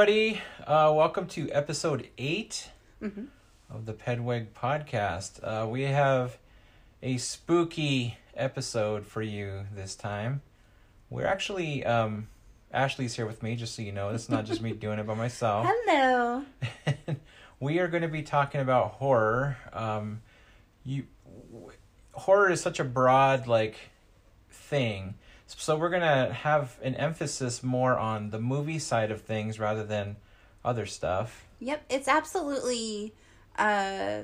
Everybody. Uh, welcome to episode 8 Mhm. of the Pedweg podcast. Uh, we have a spooky episode for you this time. We're actually, um, Ashley's here with me, just so you know. It's not just me doing it by myself. Hello. we are going to be talking about horror. Um, you, w- horror is such a broad like thing, so we're gonna have an emphasis more on the movie side of things rather than other stuff. Yep, it's absolutely uh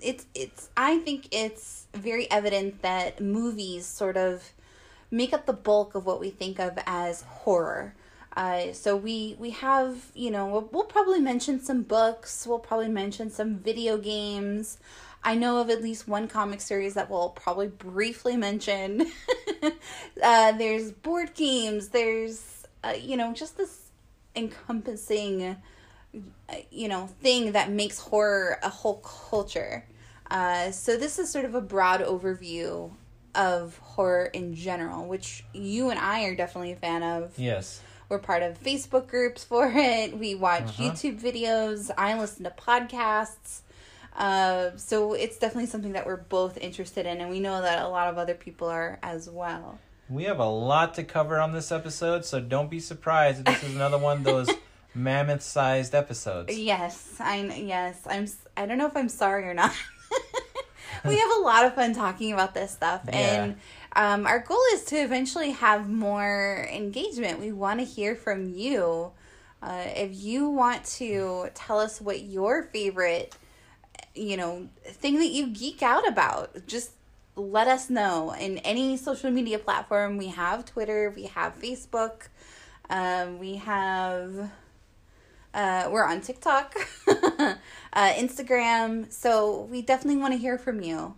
it's it's I think it's very evident that movies sort of make up the bulk of what we think of as horror. Uh, so we we have you know we'll, we'll probably mention some books we'll probably mention some video games i know of at least one comic series that we'll probably briefly mention uh, there's board games there's uh, you know just this encompassing uh, you know thing that makes horror a whole culture uh, so this is sort of a broad overview of horror in general which you and i are definitely a fan of Yes. we're part of Facebook groups for it. We watch Uh-huh. YouTube videos. I listen to podcasts. Uh, so it's definitely something that we're both interested in, and we know that a lot of other people are as well. We have a lot to cover on this episode, so don't be surprised if this is another one of those mammoth-sized episodes. Yes, I yes, I'm. I don't know if I'm sorry or not. we have a lot of fun talking about this stuff, and um, our goal is to eventually have more engagement. We want to hear from you. Uh, if you want to tell us what your favorite, you know, thing that you geek out about, just let us know. In any social media platform, we have Twitter, we have Facebook, um, we have uh, we're on TikTok, uh, Instagram. So we definitely want to hear from you.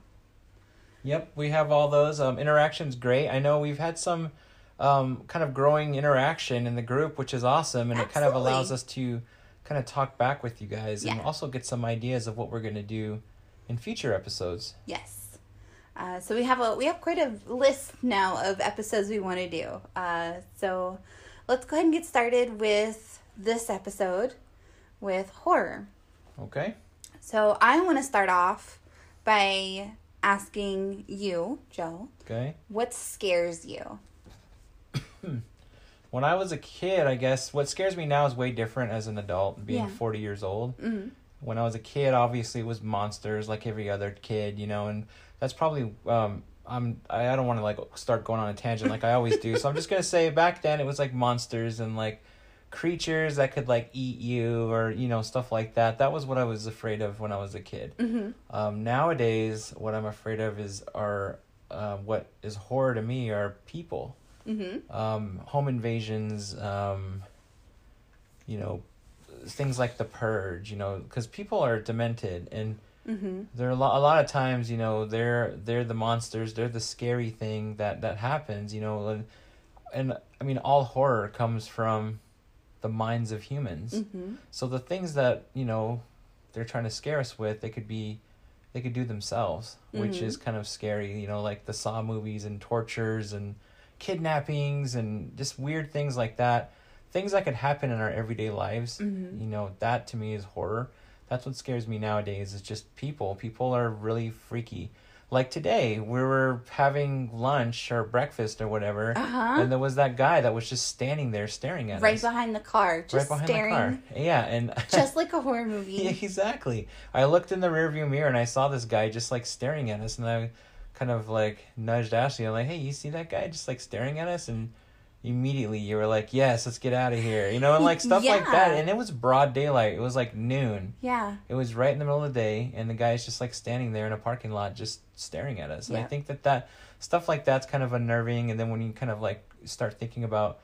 Yep, we have all those. Um, interaction's great. I know we've had some um, kind of growing interaction in the group, which is awesome, and it kind of allows us to kind of talk back with you guys and also get some ideas of what we're going to do in future episodes. Yes. Uh, so we have a we have quite a list now of episodes we want to do. Uh, so let's go ahead and get started with this episode with horror. Okay? So I want to start off by asking you, Joe, Okay. what scares you? When I was a kid, I guess what scares me now is way different as an adult, being Yeah. 40 years old. Mm-hmm. when I was a kid, obviously it was monsters like every other kid, you know, and that's probably um I'm I I don't want to like start going on a tangent like I always do. so I'm just going to say back then it was like monsters and like creatures that could like eat you or you know stuff like that. That was what I was afraid of when I was a kid. Mm-hmm. Um nowadays what I'm afraid of is are uh, what is horror to me are people. Mm-hmm. Um home invasions um you know things like the purge you know because people are demented and Mm-hmm. there are a lot, a lot of times you know they're they're the monsters they're the scary thing that that happens you know and, and i mean all horror comes from the minds of humans Mm-hmm. so the things that you know they're trying to scare us with they could be they could do themselves which Mhm. is kind of scary you know like the saw movies and tortures and kidnappings and just weird things like that things that could happen in our everyday lives Mhm. you know that to me is horror that's what scares me nowadays is just people people are really freaky like today we were having lunch or breakfast or whatever Uh-huh. and there was that guy that was just standing there staring at us. Right behind the car, just right behind staring, the car yeah and just like a horror movie. yeah, exactly. I looked in the rearview mirror and I saw this guy just like staring at us, and I kind of like nudged Ashley. I'm like, "Hey, you see that guy just like staring at us?" And immediately you were like, "Yes, let's get out of here," you know, and like stuff like that. And it was broad daylight. It was like noon. Yeah. It was right in the middle of the day, and the guy's just like standing there in a parking lot, just staring at us. And I think that that stuff like that's kind of unnerving. And then when you kind of like start thinking about,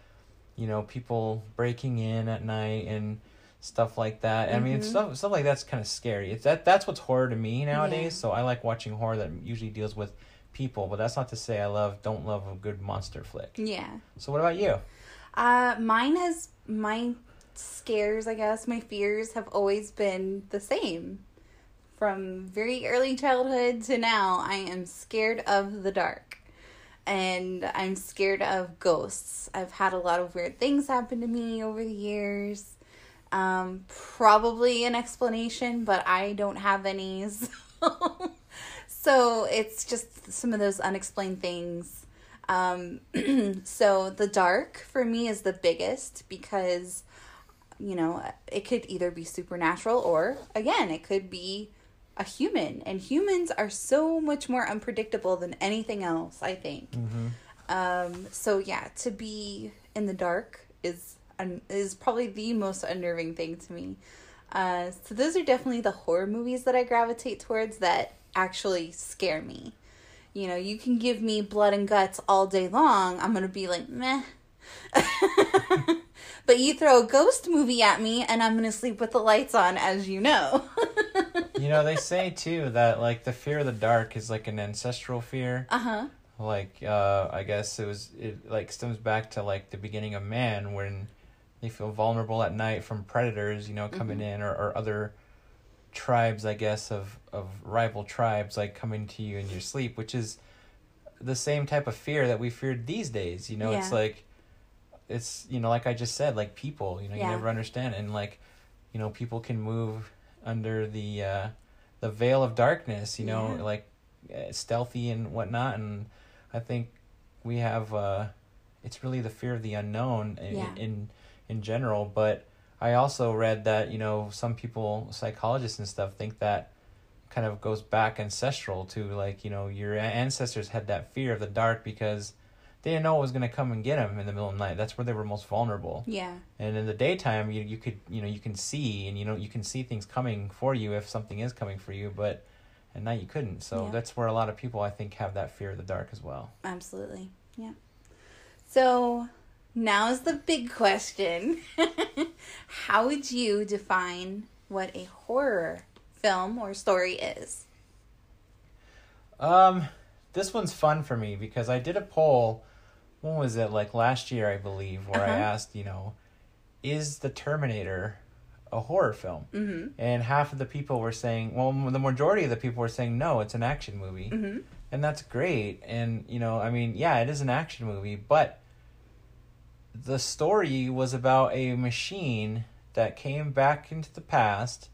you know, people breaking in at night and stuff like that. I mean, Mhm. stuff stuff like that's kind of scary. It's that that's what's horror to me nowadays. Yeah. So I like watching horror that usually deals with people, but that's not to say I love don't love a good monster flick. Yeah. So what about you? Uh, mine has my scares. I guess my fears have always been the same. From very early childhood to now, I am scared of the dark. and I'm scared of ghosts. I've had a lot of weird things happen to me over the years. Um, probably an explanation, but I don't have any. So, so it's just some of those unexplained things. Um, so the dark for me is the biggest because, you know, it could either be supernatural or, again, it could be a human. And humans are so much more unpredictable than anything else, I think. Um, so yeah, to be in the dark is un- is probably the most unnerving thing to me. Uh, so those are definitely the horror movies that I gravitate towards that actually scare me. You know, you can give me blood and guts all day long, I'm gonna be like meh. but you throw a ghost movie at me, and I'm gonna sleep with the lights on, as you know. You know, they say too that like the fear of the dark is like an ancestral fear. uh huh. Like uh I guess it was it like stems back to like the beginning of man when they feel vulnerable at night from predators, you know, coming in or, or other tribes, I guess, of, of rival tribes like coming to you in your sleep, which is the same type of fear that we feared these days. You know, it's like it's you know, like I just said, like people, you know, Yeah. you never understand and like, you know, people can move under the uh the veil of darkness, you know, Yeah. like uh, stealthy and whatnot and I think we have uh it's really the fear of the unknown in, Yeah. in in general, but I also read that, you know, some people psychologists and stuff think that kind of goes back ancestral to like, you know, your ancestors had that fear of the dark because they didn't know it was going to come and get them in the middle of the night. That's where they were most vulnerable. Yeah. And in the daytime, you you could you know you can see and you know you can see things coming for you if something is coming for you, but at night you couldn't. So Yeah. that's where a lot of people I think have that fear of the dark as well. Absolutely. Yeah. So now is the big question. How would you define what a horror film or story is? Um, this one's fun for me because I did a poll. When was it? Like last year, I believe, where I Uh-huh. asked, you know, is the Terminator a horror film? Mm-hmm. And half of the people were saying, well, the majority of the people were saying no, it's an action movie. Mm-hmm. and that's great and you know i mean yeah it is an action movie but the story was about a machine that came back into the past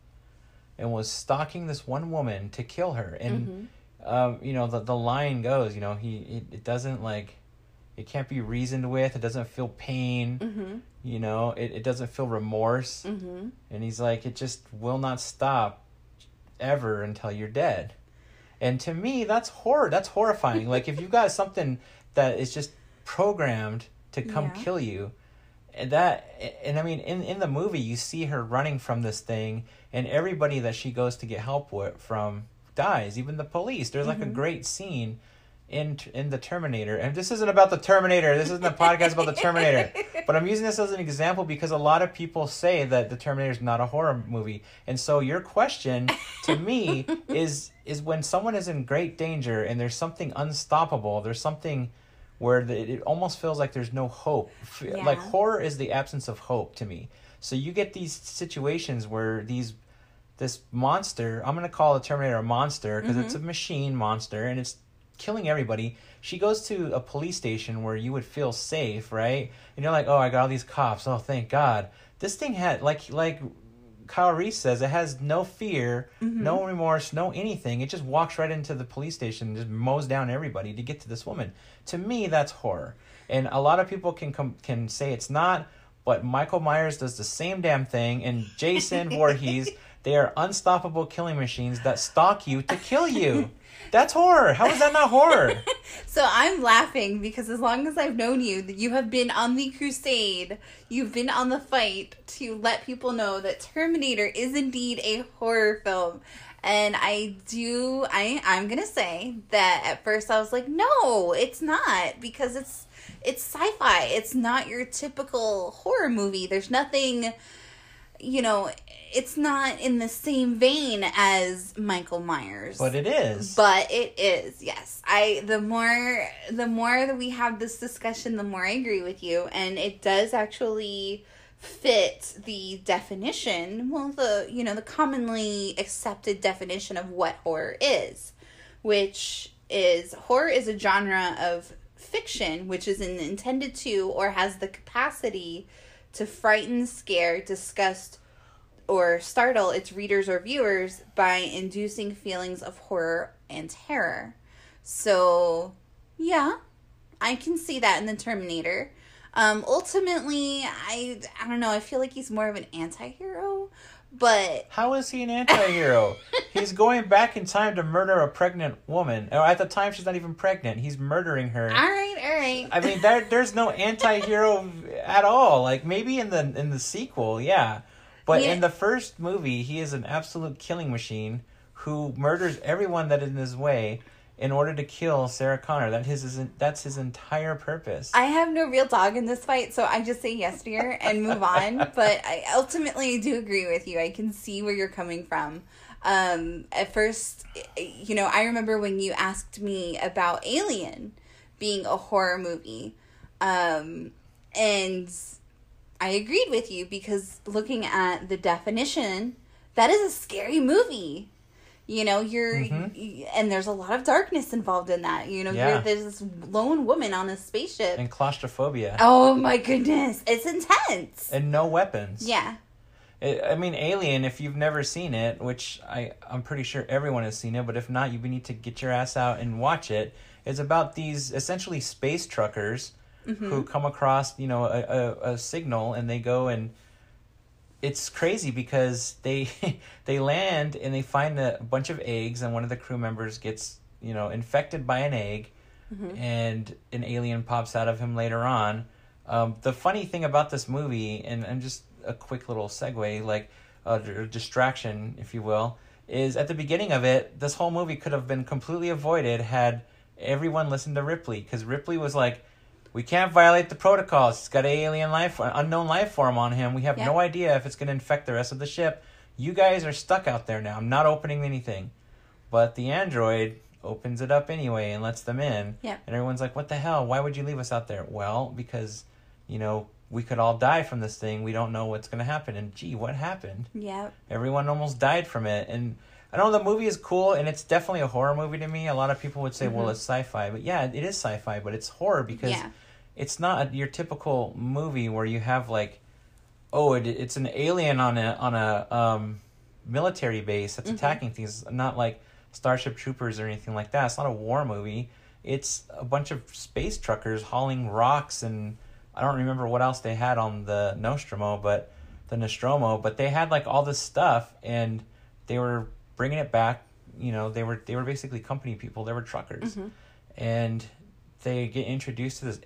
and was stalking this one woman to kill her and um, you know the, the line goes you know he it, it doesn't like it can't be reasoned with it doesn't feel pain Mm-hmm. you know it, it doesn't feel remorse Mm-hmm. and he's like, it just will not stop ever until you're dead. And to me, that's horror. That's horrifying. like if you've got something that is just programmed to come Yeah. kill you, and that, and I mean, in in the movie, you see her running from this thing, and everybody that she goes to get help with from dies. Even the police. There's like a mm-hmm. great scene. In, in the Terminator, and this isn't about the Terminator. This isn't a podcast about the Terminator. But I'm using this as an example because a lot of people say that the Terminator is not a horror movie, and so your question to me is is when someone is in great danger and there's something unstoppable, there's something where the, it almost feels like there's no hope. F- Like horror is the absence of hope to me. So you get these situations where these this monster, I'm gonna call the Terminator a monster because it's mm-hmm. a machine monster and it's killing everybody. She goes to a police station where you would feel safe, right? And you're like, oh, I got all these cops. Oh, thank God. This thing had like like Kyle Reese says, it has no fear, mm-hmm. no remorse, no anything. It just walks right into the police station and just mows down everybody to get to this woman. To me, that's horror. And a lot of people can com- can say it's not, but Michael Myers does the same damn thing, and Jason Voorhees. They are unstoppable killing machines that stalk you to kill you. That's horror. How is that not horror? So I'm laughing because as long as I've known you, you have been on the crusade. You've been on the fight to let people know that Terminator is indeed a horror film. And I do I I'm going to say that at first I was like, "No, it's not because it's it's sci-fi. It's not your typical horror movie. There's nothing you know, it's not in the same vein as Michael Myers. But it is. But it is, yes. I the more the more that we have this discussion, the more I agree with you, and it does actually fit the definition. Well, the you know the commonly accepted definition of what horror is, which is horror is a genre of fiction, which is intended to or has the capacity to frighten, scare, disgust, or startle its readers or viewers by inducing feelings of horror and terror. So, yeah, I can see that in the Terminator. Um, ultimately, I I don't know. I feel like he's more of an anti-hero, but How is he an anti-hero? he's going back in time to murder a pregnant woman. Or at the time she's not even pregnant. He's murdering her. all right, all right. I mean, there there's no anti-hero at all. Like maybe in the in the sequel, yeah. But Yeah. in the first movie, he is an absolute killing machine who murders everyone that is in his way in order to kill Sarah Connor. That his is that's his entire purpose. I have no real dog in this fight, so I just say yes, dear, and move on. But I ultimately do agree with you. I can see where you're coming from. Um, at first, you know, I remember when you asked me about Alien being a horror movie, um, and I agreed with you because looking at the definition, that is a scary movie. You know, you're, mm-hmm. and there's a lot of darkness involved in that. You know, Yeah. you're this lone woman on a spaceship. and claustrophobia Oh my goodness, it's intense. and no weapons. Yeah. I I mean, Alien. If you've never seen it, which I I'm pretty sure everyone has seen it, but if not, you need to get your ass out and watch it. It's about these essentially space truckers mm-hmm. who come across you know a, a, a signal and they go and it's crazy because they they land and they find a bunch of eggs and one of the crew members gets you know infected by an egg and an alien pops out of him later on. Um, the funny thing about this movie and, and just a quick little segue like uh, d- distraction if you will is at the beginning of it this whole movie could have been completely avoided had everyone listened to ripley because ripley was like we can't violate the protocols. He's got an alien life, an unknown life form on him. We have Yeah. no idea if it's going to infect the rest of the ship. You guys are stuck out there now. I'm not opening anything. But the android opens it up anyway and lets them in. Yeah. And everyone's like, what the hell? Why would you leave us out there? Well, because, you know, we could all die from this thing. We don't know what's going to happen. And gee, what happened? Yeah. Everyone almost died from it. And I know the movie is cool and it's definitely a horror movie to me. A lot of people would say, mm-hmm. well, it's sci fi. But yeah, it is sci fi, but it's horror because Yeah. It's not your typical movie where you have like, oh, it, it's an alien on a on a um, military base that's attacking things. Not like Starship Troopers or anything like that. It's not a war movie. It's a bunch of space truckers hauling rocks and I don't remember what else they had on the Nostromo, but the Nostromo, but they had like all this stuff and they were bringing it back. You know, they were they were basically company people. They were truckers, and they get introduced to this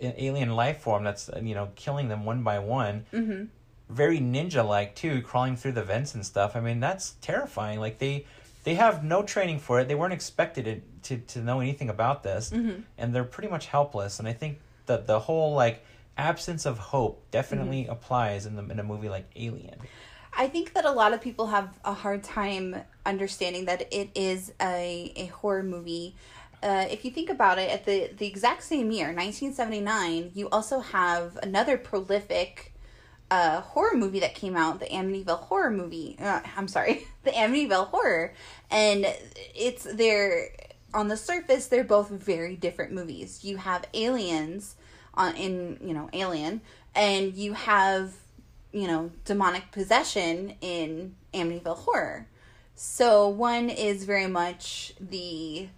alien life form that's uh, you know killing them one by one. Mm-hmm. Very ninja like too, crawling through the vents and stuff. I mean, that's terrifying. Like they they have no training for it. They weren't expected it, to to know anything about this, Mm-hmm. and they're pretty much helpless. And I think that the whole like absence of hope definitely applies in the in a movie like Alien. I think that a lot of people have a hard time understanding that it is a, a horror movie. Uh, if you think about it, at the, the exact same year, 1979, you also have another prolific uh, horror movie that came out, the Amityville Horror movie. Uh, I'm sorry, the Amityville Horror. And it's, they're, on the surface, they're both very different movies. You have aliens on, in, you know, Alien, and you have you know, demonic possession in Amityville Horror. So one is very much the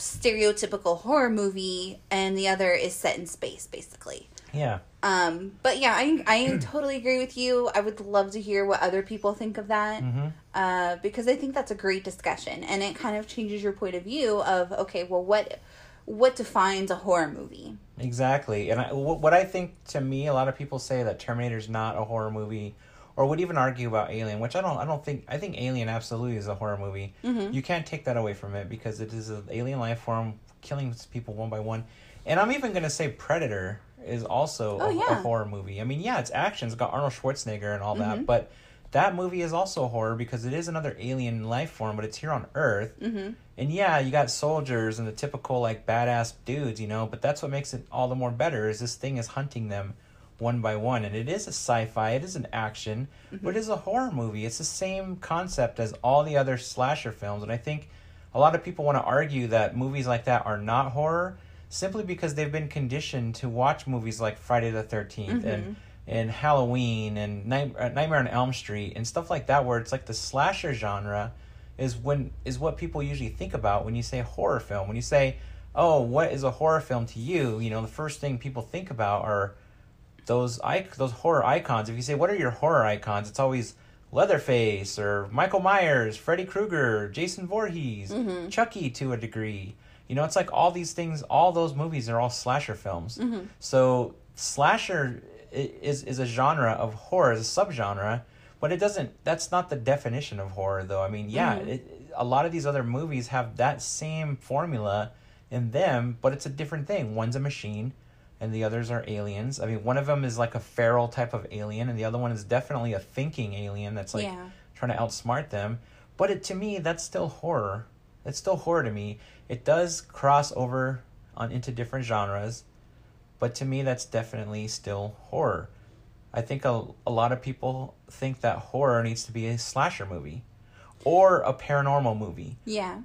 stereotypical horror movie, and the other is set in space, basically. Yeah. Um, but yeah, I I totally agree with you. I would love to hear what other people think of that, hmm uh, because I think that's a great discussion, and it kind of changes your point of view of okay, well, what what defines a horror movie? Exactly, and I, what I think to me, a lot of people say that Terminator's not a horror movie, or would even argue about Alien, which I don't. I don't think. I think Alien absolutely is a horror movie. Mhm. You can't take that away from it because it is an alien life form killing people one by one, and I'm even gonna say Predator is also Oh, a, a horror movie. I mean, yeah, it's action. It's got Arnold Schwarzenegger and all Mm-hmm. that, but that movie is also horror because it is another alien life form, but it's here on Earth. Mm-hmm. And yeah, you got soldiers and the typical like badass dudes, you know, but that's what makes it all the more better is this thing is hunting them one by one. And it is a sci-fi, it is an action, but it is a horror movie. It's the same concept as all the other slasher films. And I think a lot of people want to argue that movies like that are not horror. simply because they've been conditioned to watch movies like Friday the 13th and and Halloween and Night, uh, Nightmare on Elm Street and stuff like that where it's like the slasher genre is when is what people usually think about when you say horror film. When you say oh what is a horror film to you? You know the first thing people think about are those ic- those horror icons if you say what are your horror icons it's always Leatherface or Michael Myers, Freddy Krueger, Jason Voorhees, mm-hmm. Chucky to a degree. You know, it's like all these things, all those movies are all slasher films. Mm-hmm. So slasher is is a genre of horror, is a subgenre, but it doesn't. That's not the definition of horror, though. I mean, yeah, mm-hmm. it, a lot of these other movies have that same formula in them, but it's a different thing. One's a machine, and the others are aliens. I mean, one of them is like a feral type of alien, and the other one is definitely a thinking alien that's like Yeah. trying to outsmart them. But it to me, that's still horror. It's still horror to me. It does cross over on into different genres, but to me, that's definitely still horror. I think a, a lot of people think that horror needs to be a slasher movie or a paranormal movie Yeah.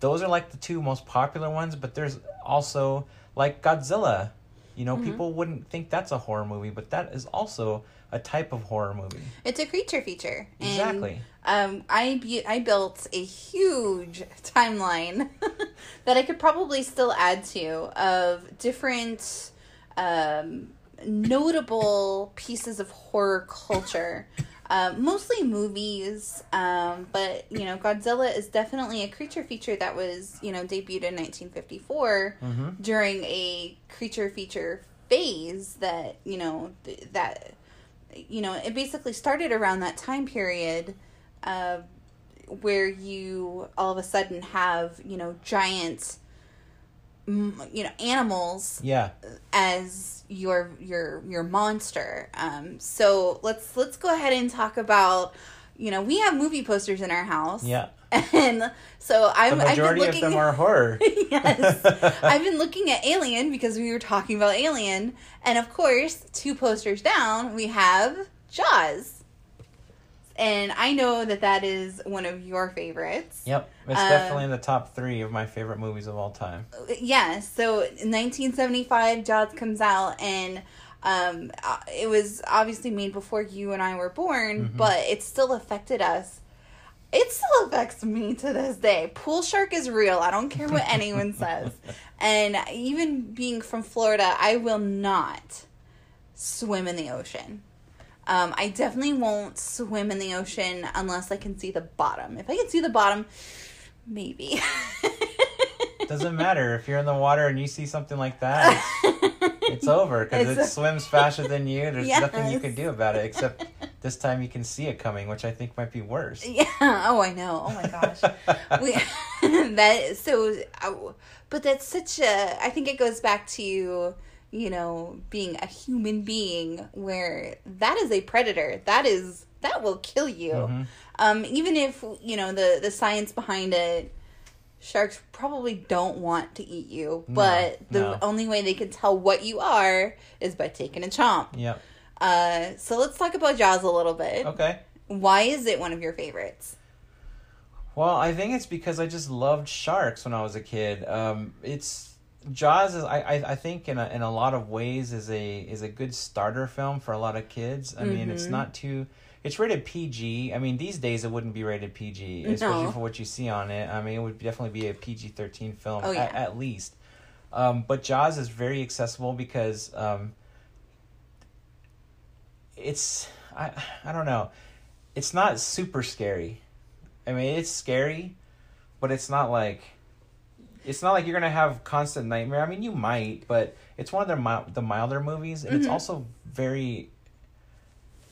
those are like the two most popular ones but there's also like godzilla you know people wouldn't think that's a horror movie but that is also a type of horror movie It's a creature feature. And, Exactly. Um, I I built a huge timeline that I could probably still add to of different um, notable pieces of horror culture. Uh, mostly movies, um, but you know, Godzilla is definitely a creature feature that was you know debuted in 1954 mm-hmm. during a creature feature phase that you know th- that you know it basically started around that time period uh, where you all of a sudden have you know giant you know animals yeah as your your your monster um so let's let's go ahead and talk about you know we have movie posters in our house yeah and so i'm I've been majority of looking them are horror yes. I've been looking at Alien because we were talking about Alien. And of course, two posters down, we have Jaws. And I know that that is one of your favorites. yep it's Uh, definitely in the top three of my favorite movies of all time Yeah, so in 1975, Jaws comes out, and um, uh, it was obviously made before you and I were born, but it still affected us. It still affects me to this day. Pool shark is real. I don't care what anyone says. And even being from Florida, I will not swim in the ocean. Um, I definitely won't swim in the ocean unless I can see the bottom. If I can see the bottom, maybe. doesn't matter if you're in the water and you see something like that it's, it's over because it swims faster than you there's nothing you can do about it except this time you can see it coming which i think might be worse Yeah. Oh, I know. Oh my gosh. we that so, uh, but that's such a. I think it goes back to you know being a human being where that is a predator. That is that will kill you. Mhm. Um, even if you know the the science behind it. Sharks probably don't want to eat you, No, but the no. only way they can tell what you are is by taking a chomp. yep Uh, so let's talk about Jaws a little bit. okay Why is it one of your favorites? Well, I think it's because I just loved sharks when I was a kid. Um, it's Jaws is I, I, I think in a in a lot of ways is a is a good starter film for a lot of kids. I mean, it's Mhm. not too. It's rated PG. I mean, these days it wouldn't be rated PG, especially No. for what you see on it. I mean, it would definitely be a PG thirteen film Oh, at, at least. Um, but Jaws is very accessible because um, it's I I don't know, it's not super scary. I mean, it's scary, but it's not like it's not like you're gonna have constant nightmare. I mean, you might, but it's one of their mi- the milder movies, and it's Mhm. also very.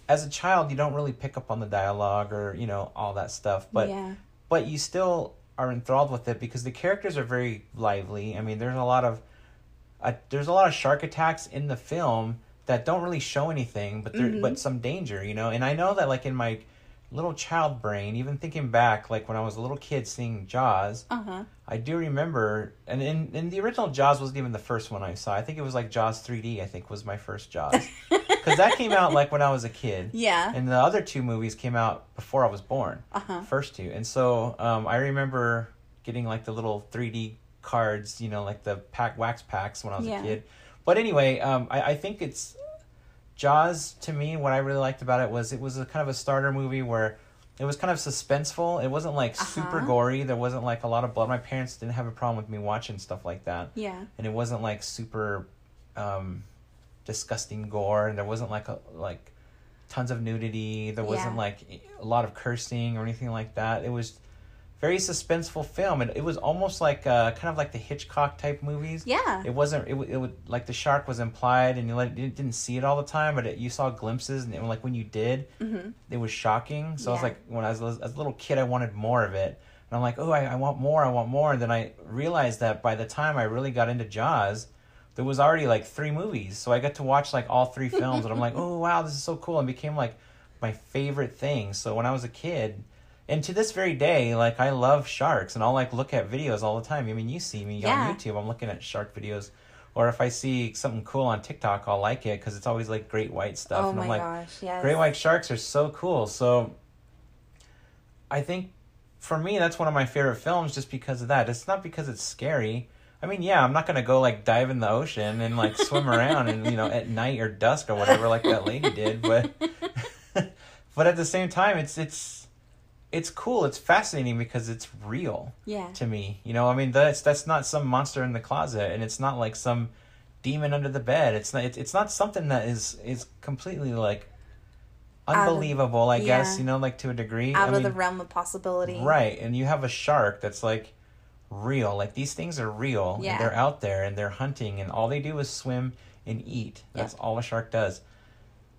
As a child, you don't really pick up on the dialogue or you know all that stuff, but yeah. but you still are enthralled with it because the characters are very lively. I mean, there's a lot of uh, there's a lot of shark attacks in the film that don't really show anything, but there Mhm. but some danger, you know. And I know that like in my little child brain, even thinking back, like when I was a little kid seeing Jaws, Uh huh. I do remember, and in, in the original Jaws wasn't even the first one I saw. I think it was like Jaws 3D. I think was my first Jaws because that came out like when I was a kid, Yeah. and the other two movies came out before I was born Uh huh. first two. And so um, I remember getting like the little 3D cards, you know, like the pack wax packs when I was Yeah. a kid. But anyway, um, I, I think it's Jaws to me. What I really liked about it was it was a kind of a starter movie where it was kind of suspenseful. It wasn't like super Uh-huh. gory. There wasn't like a lot of blood. My parents didn't have a problem with me watching stuff like that Yeah. and it wasn't like super um disgusting gore and there wasn't like a like tons of nudity there wasn't Yeah. like a lot of cursing or anything like that it was very suspenseful film and it was almost like uh kind of like the hitchcock type movies Yeah. it wasn't it, it would like the shark was implied and you like didn't, didn't see it all the time but it, you saw glimpses and it, like when you did hmm it was shocking. So I was like, when I was as a little kid, I wanted more of it, and I'm like, oh, I, I want more, I want more. And then I realized that by the time I really got into Jaws, there was already like three movies, so I got to watch like all three films, and I'm like, oh wow, this is so cool, and became like my favorite thing. So when I was a kid. And to this very day, like I love sharks, and I'll like look at videos all the time. I mean, you see me Yeah. on YouTube. I'm looking at shark videos, or if I see something cool on TikTok, I'll like it because it's always like great white stuff. Oh and my I'm like, gosh. Yes. Great white sharks are so cool. So I think for me that's one of my favorite films just because of that. It's not because it's scary. I mean, yeah, I'm not gonna go like dive in the ocean and like swim around and you know at night or dusk or whatever like that lady did, but but at the same time it's it's it's cool. It's fascinating because it's real Yeah. to me. You know, I mean that's that's not some monster in the closet and it's not like some demon under the bed. It's not it's, it's not something that is is completely like Out of- unbelievable, I guess, yeah. you know, like to a degree. Out I of the realm of possibility. Right, and you have a shark that's like real. Like these things are real. Yeah. And they're out there and they're hunting and all they do is swim and eat. That's all a shark does.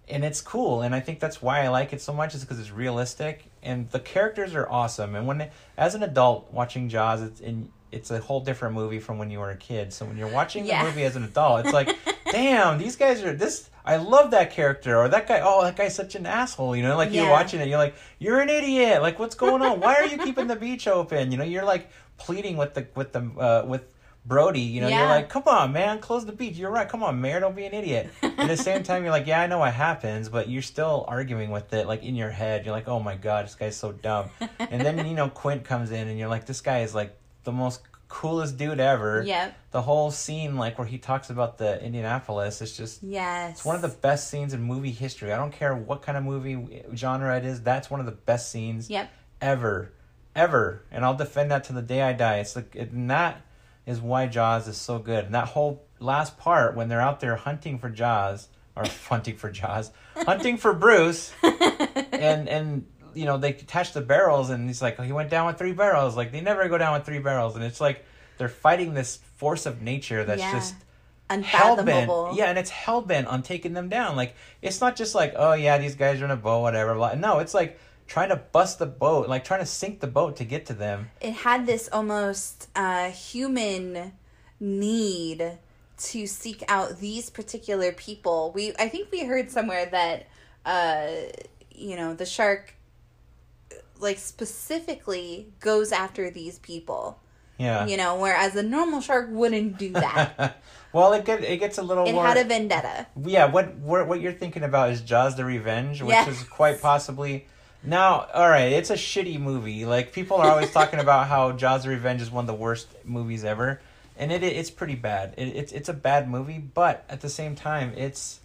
And it's cool, and I think that's why I like it so much is because it's realistic and the characters are awesome. And when as an adult watching Jaws, it's in it's a whole different movie from when you were a kid. So when you're watching Yeah. the movie as an adult, it's like, damn, these guys are this. I love that character, or that guy. Oh, that guy's such an asshole. You know, like you're watching it, you're like, you're an idiot. Like, what's going on? Why are you keeping the beach open? You know, you're like pleading with the with the uh, with Brody. You know, you're like, come on, man, close the beach. You're right. Come on, Mayor, don't be an idiot. At the same time, you're like, yeah, I know what happens, but you're still arguing with it, like in your head. You're like, oh my god, this guy's so dumb. And then you know Quint comes in, and you're like, this guy is like the most coolest dude ever. Yep. The whole scene, like where he talks about the Indianapolis, it's just Yes. it's one of the best scenes in movie history. I don't care what kind of movie genre it is. That's one of the best scenes Yep. ever, ever, and I'll defend that to the day I die. It's like and that is why Jaws is so good. And that whole last part when they're out there hunting for Jaws or hunting for Jaws, hunting for Bruce, and and you know they attach the barrels, and he's like, oh, he went down with three barrels. Like they never go down with three barrels, and it's like they're fighting this force of nature that's Yeah. just hell bent. Yeah, and it's hell bent on taking them down. Like it's not just like, oh yeah, these guys are in a boat, whatever. No, it's like trying to bust the boat, like trying to sink the boat to get to them. It had this almost uh, human need to seek out these particular people. We I think we heard somewhere that uh, you know the shark like specifically goes after these people. Yeah. You know, whereas a normal shark wouldn't do that. well, it get it gets a little it more. had a vendetta. yeah, what what what you're thinking about is Jaws: The Revenge, which Yes. is quite possibly. Now, all right, it's a shitty movie. Like people are always talking about how Jaws: The Revenge is one of the worst movies ever, and it it's pretty bad. It, it's it's a bad movie, but at the same time, it's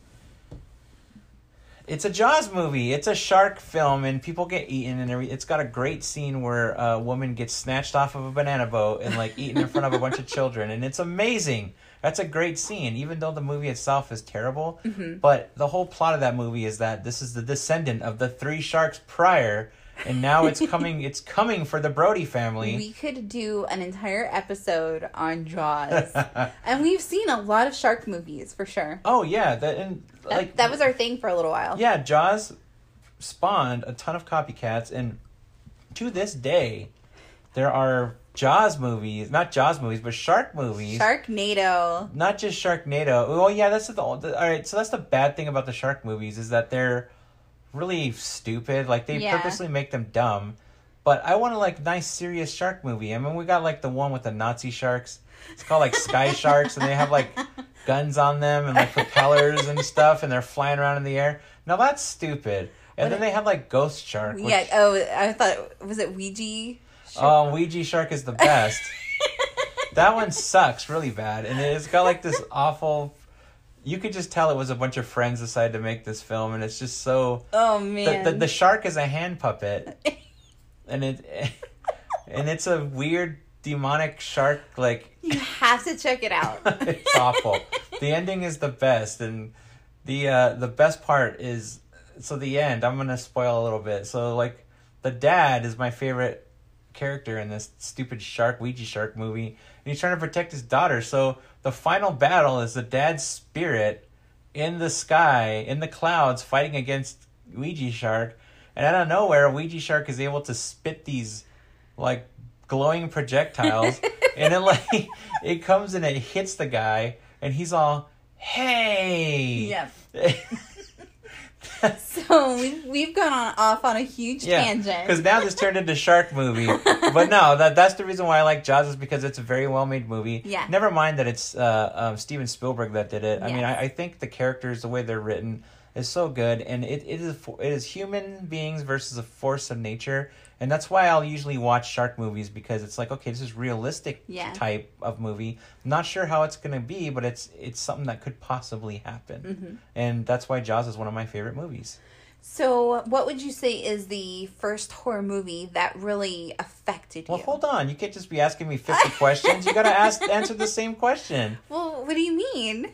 it's a Jaws movie. It's a shark film, and people get eaten, and every, it's got a great scene where a woman gets snatched off of a banana boat and like eaten in front of a bunch of children, and it's amazing. That's a great scene, even though the movie itself is terrible. Mm-hmm. But the whole plot of that movie is that this is the descendant of the three sharks prior, and now it's coming. it's coming for the Brody family. We could do an entire episode on Jaws. and we've seen a lot of shark movies for sure. oh yeah, that and That, like that was our thing for a little while. Yeah, Jaws spawned a ton of copycats, and to this day, there are Jaws movies, not Jaws movies, but shark movies. Sharknado. Not just Sharknado. Oh yeah, that's the, all right. So that's the bad thing about the shark movies is that they're really stupid. Like they Yeah. purposely make them dumb. But I want a like nice serious shark movie. I mean, we got like the one with the Nazi sharks. It's called like Sky Sharks, and they have like guns on them and like propellers and stuff, and they're flying around in the air. Now that's stupid. And What then they have like Ghost Shark. Which, Yeah. Oh, I thought was it Ouija? Oh, Ouija Shark is the best. that one sucks really bad, and it's got like this awful. You could just tell it was a bunch of friends decided to make this film, and it's just so. Oh The, man. the, the shark is a hand puppet, and it, and it's a weird demonic shark like you have to check it out. it's awful. The ending is the best, and the uh, the best part is so the end. I'm gonna spoil a little bit. So like, the dad is my favorite character in this stupid shark Ouija shark movie, and he's trying to protect his daughter. So the final battle is the dad's spirit in the sky in the clouds fighting against Ouija shark, and out of nowhere, Ouija shark is able to spit these like glowing projectiles and it like it comes and it hits the guy and he's all hey Yep. So we've, we've gone on, off on a huge yeah tangent. because now this turned into shark movie. But no that that's the reason why i like jaws is because it's a very well made movie. Yeah. never mind that it's uh um, steven spielberg that did it. I mean I, I think the characters the way they're written is so good. And it, it is it is human beings versus a force of nature and that's why I'll usually watch shark movies because it's like okay this is realistic Yeah. type of movie not sure how it's gonna be but it's it's something that could possibly happen Mm-hmm. and that's why Jaws is one of my favorite movies So, what would you say is the first horror movie that really affected well you? Well, hold on you can't just be asking me 50 questions you gotta ask answer the same question Well, what do you mean?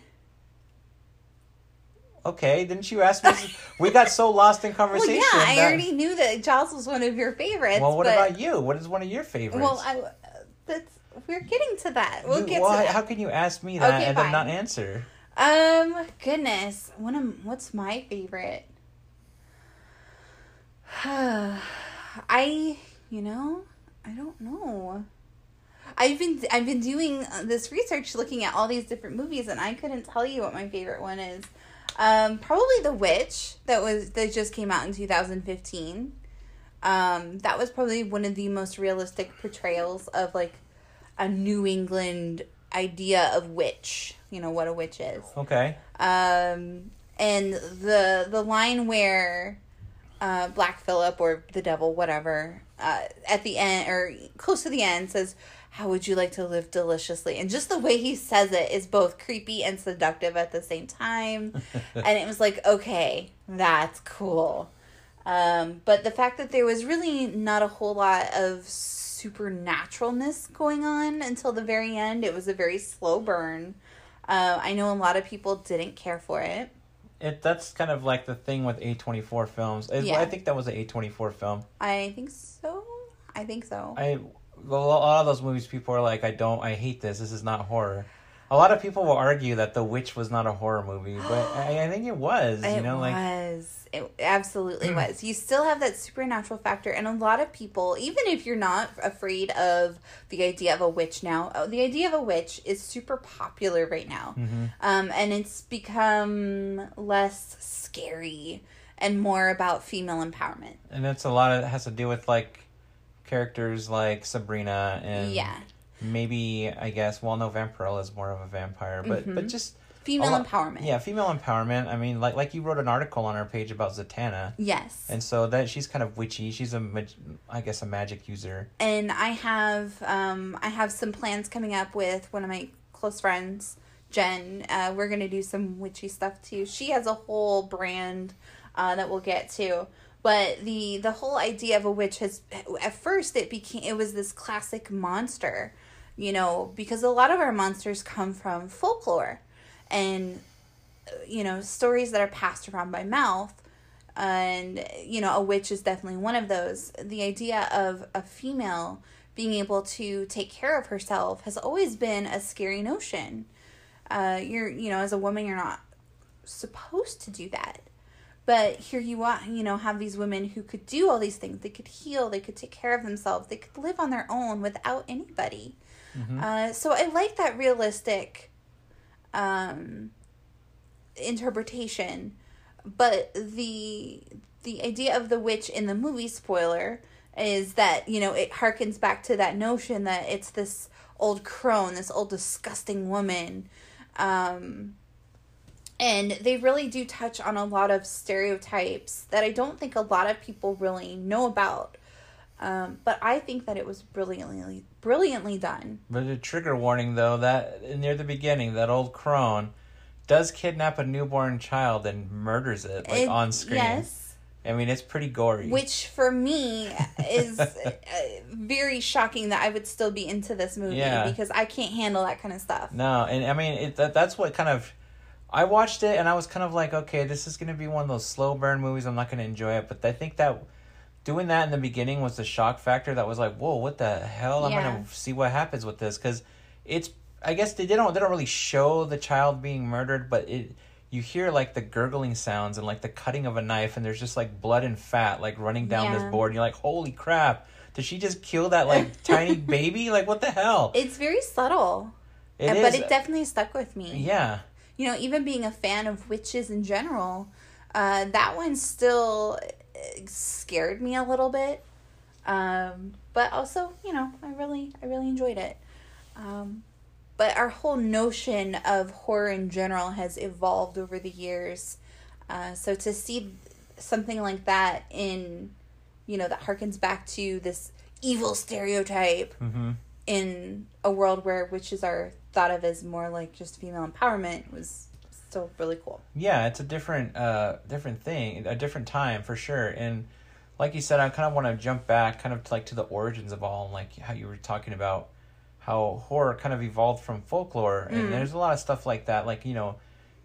Okay didn't you ask me we got so lost in conversation. Well, yeah, I already knew that Jaws was one of your favorites. well what but, about you what is one of your favorites Well, I, that's we're getting to that. We'll You- get well, to that. how can you ask me that Okay, and fine. then not answer Um, goodness, one of what's my favorite? I, you know, I don't know. I've been I've been doing uh, this research, looking at all these different movies, and I couldn't tell you what my favorite one is. Um, probably The Witch that was that just came out in 2015. Um, that was probably one of the most realistic portrayals of like a New England idea of witch. You know what a witch is. okay Um, and the the line where uh, Black Phillip or the devil, whatever, uh, at the end or close to the end says, "How would you like to live deliciously?" And just the way he says it is both creepy and seductive at the same time. and it was like, okay, that's cool. Um, but the fact that there was really not a whole lot of supernaturalness going on until the very end, it was a very slow burn. Uh, I know a lot of people didn't care for it. It that's kind of like the thing with A twenty four films. It- Yeah. I think that was an A twenty four film. I think so. I think so. I well, a lot of those movies, people are like, I don't, I hate this. This is not horror. A lot of people will argue that The Witch was not a horror movie, but I, I think it was. it know, like was. It absolutely was. You still have that supernatural factor, and a lot of people, even if you're not afraid of the idea of a witch now, uh, the idea of a witch is super popular right now, Mm-hmm. um, and it's become less scary and more about female empowerment. and it's a lot of it has to do with like characters like Sabrina and yeah, maybe I guess well, no, Vampirella is more of a vampire, but Mhm. but just female lot- empowerment. Yeah, female empowerment. I mean, like like you wrote an article on our page about Zatanna. Yes. And so that she's kind of witchy. She's a, mag- I guess, a magic user. and I have um I have some plans coming up with one of my close friends, Jen. Uh, we're gonna do some witchy stuff too. She has a whole brand uh, that we'll get to. But the the whole idea of a witch has at first it became it was this classic monster, you know, because a lot of our monsters come from folklore, and you know stories that are passed around by mouth and you know a witch is definitely one of those. The idea of a female being able to take care of herself has always been a scary notion. Uh you're you know as a woman you're not supposed to do that but here you are you know have these women who could do all these things. They could heal they could take care of themselves they could live on their own without anybody. Mhm. uh so i like that realistic um interpretation. But the the idea of the witch in the movie spoiler is that you know it harkens back to that notion that it's this old crone this old disgusting woman um and they really do touch on a lot of stereotypes that i don't think a lot of people really know about Um, but I think that it was brilliantly brilliantly done. But a trigger warning though that near the beginning that old crone does kidnap a newborn child and murders it like It- on screen. Yes. I mean it's pretty gory. Which for me is uh, very shocking that I would still be into this movie Yeah. because I can't handle that kind of stuff. No, and I mean it, that, that's what kind of I watched it and I was kind of like, okay, this is gonna be one of those slow burn movies. I'm not gonna enjoy it, but I think that doing that in the beginning was the shock factor that was like, whoa, what the hell? I'm Yeah. gonna see what happens with this because it's. I guess they, don't they don't really show the child being murdered, but it you hear like the gurgling sounds and like the cutting of a knife, and there's just like blood and fat like running down Yeah. this board. And you're like, holy crap! Did she just kill that like tiny baby? Like what the hell? It's very subtle, It uh, is. but it definitely stuck with me. yeah. You know, even being a fan of witches in general, uh, that one still uh, scared me a little bit. Um, but also, you know, I really, I really enjoyed it. Um, but our whole notion of horror in general has evolved over the years. Uh, so to see something like that in, you know, that harkens back to this evil stereotype Mm-hmm. in a world where witches are thought of as more like just female empowerment was still really cool. yeah it's a different uh different thing a different time for sure and like you said i kind of want to jump back kind of to, like to the origins of all and like how you were talking about how horror kind of evolved from folklore and Mm. there's a lot of stuff like that like you know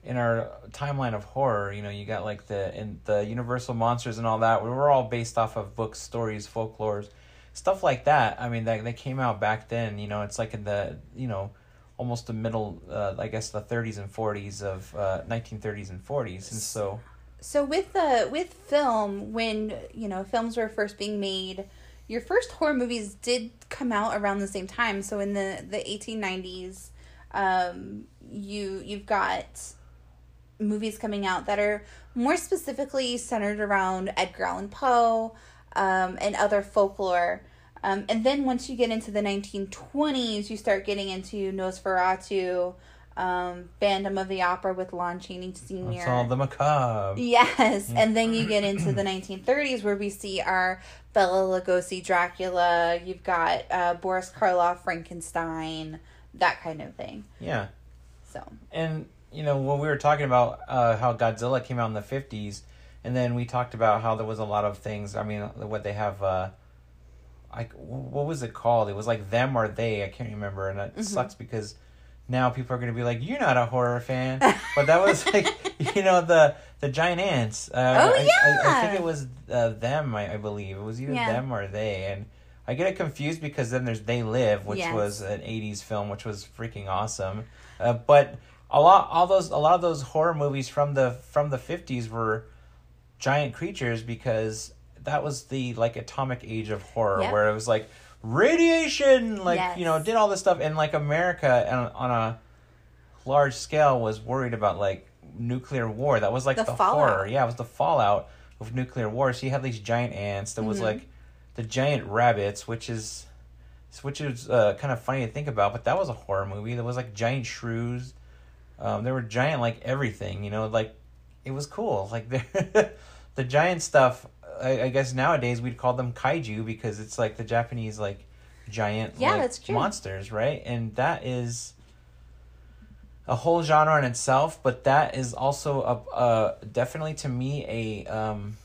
in our timeline of horror you know you got like the in the universal monsters and all that we were all based off of books stories folklores stuff like that i mean that they came out back then you know it's like in the you know almost the middle uh, i guess the 30s and 40s of uh, 1930s and 40s and so So with the with film, when you know films were first being made, your first horror movies did come out around the same time. So in the the eighteen nineties, um, you you've got movies coming out that are more specifically centered around Edgar Allan Poe um, and other folklore. Um, and then once you get into the 1920s, you start getting into Nosferatu, um, Phantom of the Opera with Lon Chaney Sr. it's all the macabre Yes, and then you get into the 1930s where we see our Bela Lugosi Dracula. You've got uh, Boris Karloff Frankenstein, that kind of thing. yeah So and you know when we were talking about uh, how Godzilla came out in the fifties, and then we talked about how there was a lot of things. I mean, what they have. Uh, I what was it called? It was like them or they. I can't remember, and it sucks because now people are going to be like, "You're not a horror fan," but that was like you know the the giant ants. Uh, Oh, I, I, I think it was uh, them. I, I believe it was either Yeah. them or they, and. I get it confused because then there's They Live, which Yes. was an '80s film, which was freaking awesome. Uh, but a lot, all those, a lot of those horror movies from the from the '50s were giant creatures because that was the like atomic age of horror, Yep. where it was like radiation, like Yes. you know, did all this stuff, and like America on, on a large scale was worried about like nuclear war. That was like The the, horror. Yeah, it was the fallout of nuclear war. So you had these giant ants. There was Mhm. like the giant rabbits, which is which is uh, kind of funny to think about, but that was a horror movie. There was like giant shrews. Um, there were giant like everything, you know, like it was cool. Like the the giant stuff. I, I guess nowadays we'd call them kaiju because it's like the Japanese like giant Yeah, like, that's true. monsters, right? And that is a whole genre in itself, but that is also a uh, definitely to me a um,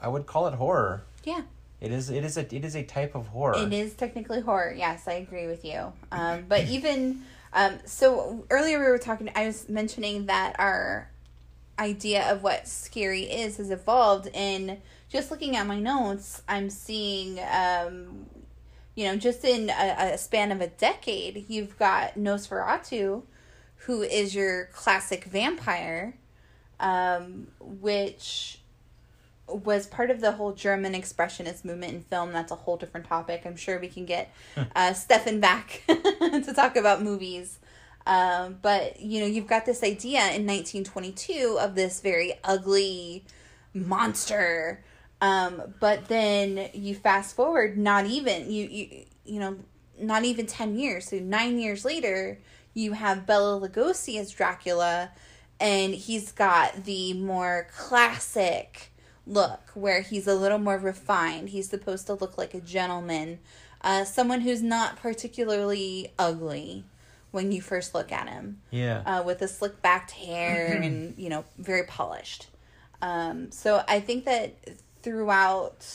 I would call it horror. yeah, It is it is a it is a type of horror. it is technically horror. Yes, I agree with you. Um, but even um, so, earlier we were talking. I was mentioning that our idea of what scary is has evolved, and just looking at my notes, I'm seeing. Um, you know, just in a, a span of a decade, you've got Nosferatu, who is your classic vampire, um, which was part of the whole German expressionist movement in film. That's a whole different topic. I'm sure we can get uh, Stefan back to talk about movies. Um, but you know, you've got this idea in 1922 of this very ugly monster. Um, but then you fast forward, not even you you you know, not even ten years. So nine years later, you have Bela Lugosi as Dracula, and he's got the more classic look where he's a little more refined. He's supposed to look like a gentleman, uh, someone who's not particularly ugly when you first look at him. Yeah. Uh, with the slick backed hair and, you know, very polished. Um, so I think that throughout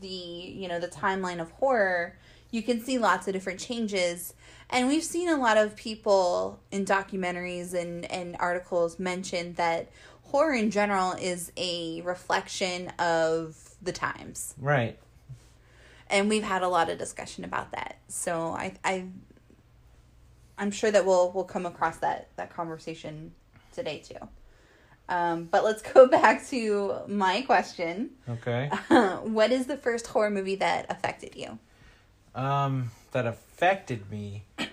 the, you know, the timeline of horror, you can see lots of different changes. And we've seen a lot of people in documentaries and, and articles mention that horror in general is a reflection of the times. right. And we've had a lot of discussion about that. So I I I'm sure that we'll we'll come across that that conversation today too. Um, but let's go back to my question. Okay. what is the first horror movie that affected you? Um, that affected me.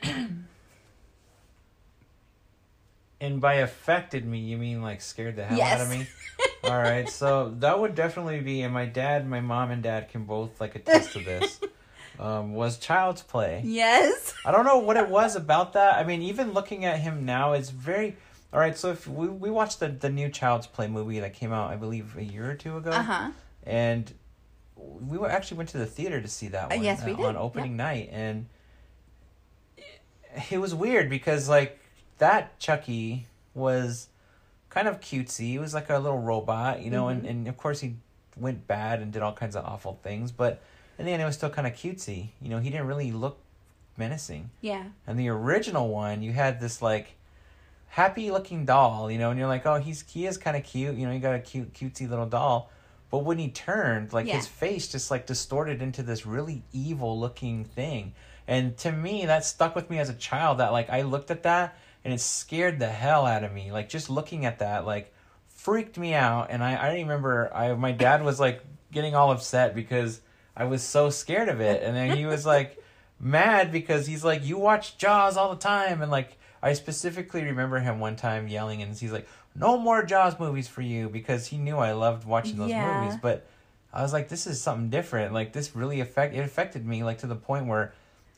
and by affected me, you mean like scared the hell out of Yes. me? All right, so that would definitely be, and my dad, my mom, and dad can both like attest to this. Um, was Child's Play. Yes. I don't know what it was about that. I mean, even looking at him now, it's very. All right, so if we we watched the the new Child's Play movie that came out, I believe a year or two ago, Uh huh. and we were actually went to the theater to see that Uh, one. yes, we uh, did. on opening night, and it was weird because like that Chucky was kind of cutesy. He was like a little robot, you know, Mhm. and and of course he went bad and did all kinds of awful things, but in the end it was still kind of cutesy. You know, he didn't really look menacing. Yeah. And the original one, you had this like happy looking doll, you know, and you're like, oh, he's he is kind of cute, you know, you got a cute cutesy little doll. But when he turned, like Yeah. his face just like distorted into this really evil looking thing. And to me, that stuck with me as a child. That like I looked at that and it scared the hell out of me. Like just looking at that, like freaked me out. And I I remember I my dad was like getting all upset because I was so scared of it. And then he was like mad because he's like, you watch Jaws all the time, and like I specifically remember him one time yelling, and he's like, no more Jaws movies for you because he knew I loved watching those Yeah. movies, but. I was like, this is something different. Like this really affect it affected me like to the point where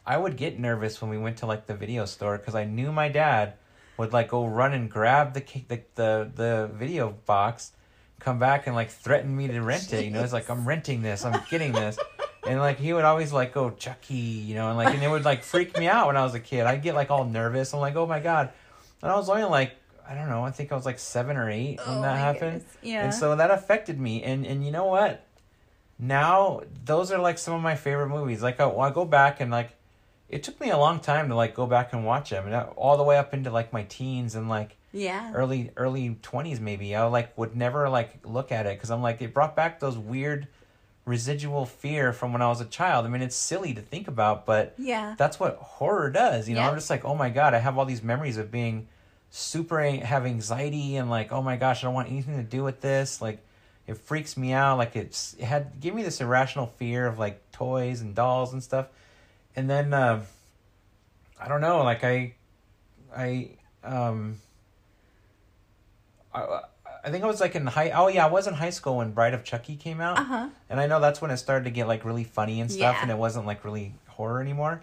I would get nervous when we went to like the video store because I knew my dad would like go run and grab the the the, the video box, come back and like threaten me to rent it. You know, it's like I'm renting this, I'm getting this, and like he would always like go Chucky, you know, and like and it would like freak me out when I was a kid. I'd get like all nervous. I'm like, oh my god, and I was only like I don't know, I think I was like seven or eight when Oh that happened. goodness. Yeah. And so that affected me. And and you know what? Now those are like some of my favorite movies. Like I, I go back and like it took me a long time to like go back and watch them, and I- all the way up into like my teens and like yeah. early early twenties maybe. I like would never like look at it because I'm like it brought back those weird residual fear from when I was a child. I mean, it's silly to think about, but Yeah. that's what horror does. You know, Yeah. I'm just like, oh my god, I have all these memories of being super have anxiety and like, oh my gosh, I don't want anything to do with this. Like, it freaks me out. Like it's it had give me this irrational fear of like toys and dolls and stuff. And then uh, I don't know, like I, I um. I, I think I was like in high. Oh yeah, I was in high school when Bride of Chucky came out. Uh huh. And I know that's when it started to get like really funny and stuff, Yeah. and it wasn't like really horror anymore.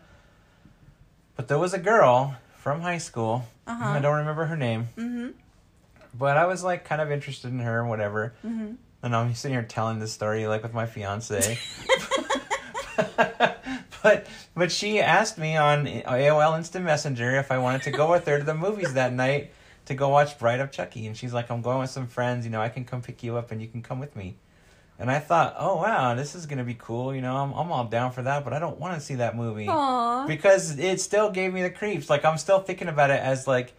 But there was a girl from high school. Uh-huh. I don't remember her name, Mm but I was like kind of interested in her and whatever. hmm. And I'm sitting here telling this story like with my fiance. but but she asked me on AOL Instant Messenger if I wanted to go with her to the movies that night to go watch Bride of Chucky, and she's like, "I'm going with some friends. You know, I can come pick you up, and you can come with me." And I thought, "Oh wow, this is gonna be cool. You know, I'm I'm all down for that, but I don't want to see that movie." Aww. because it still gave me the creeps. Like I'm still thinking about it as like,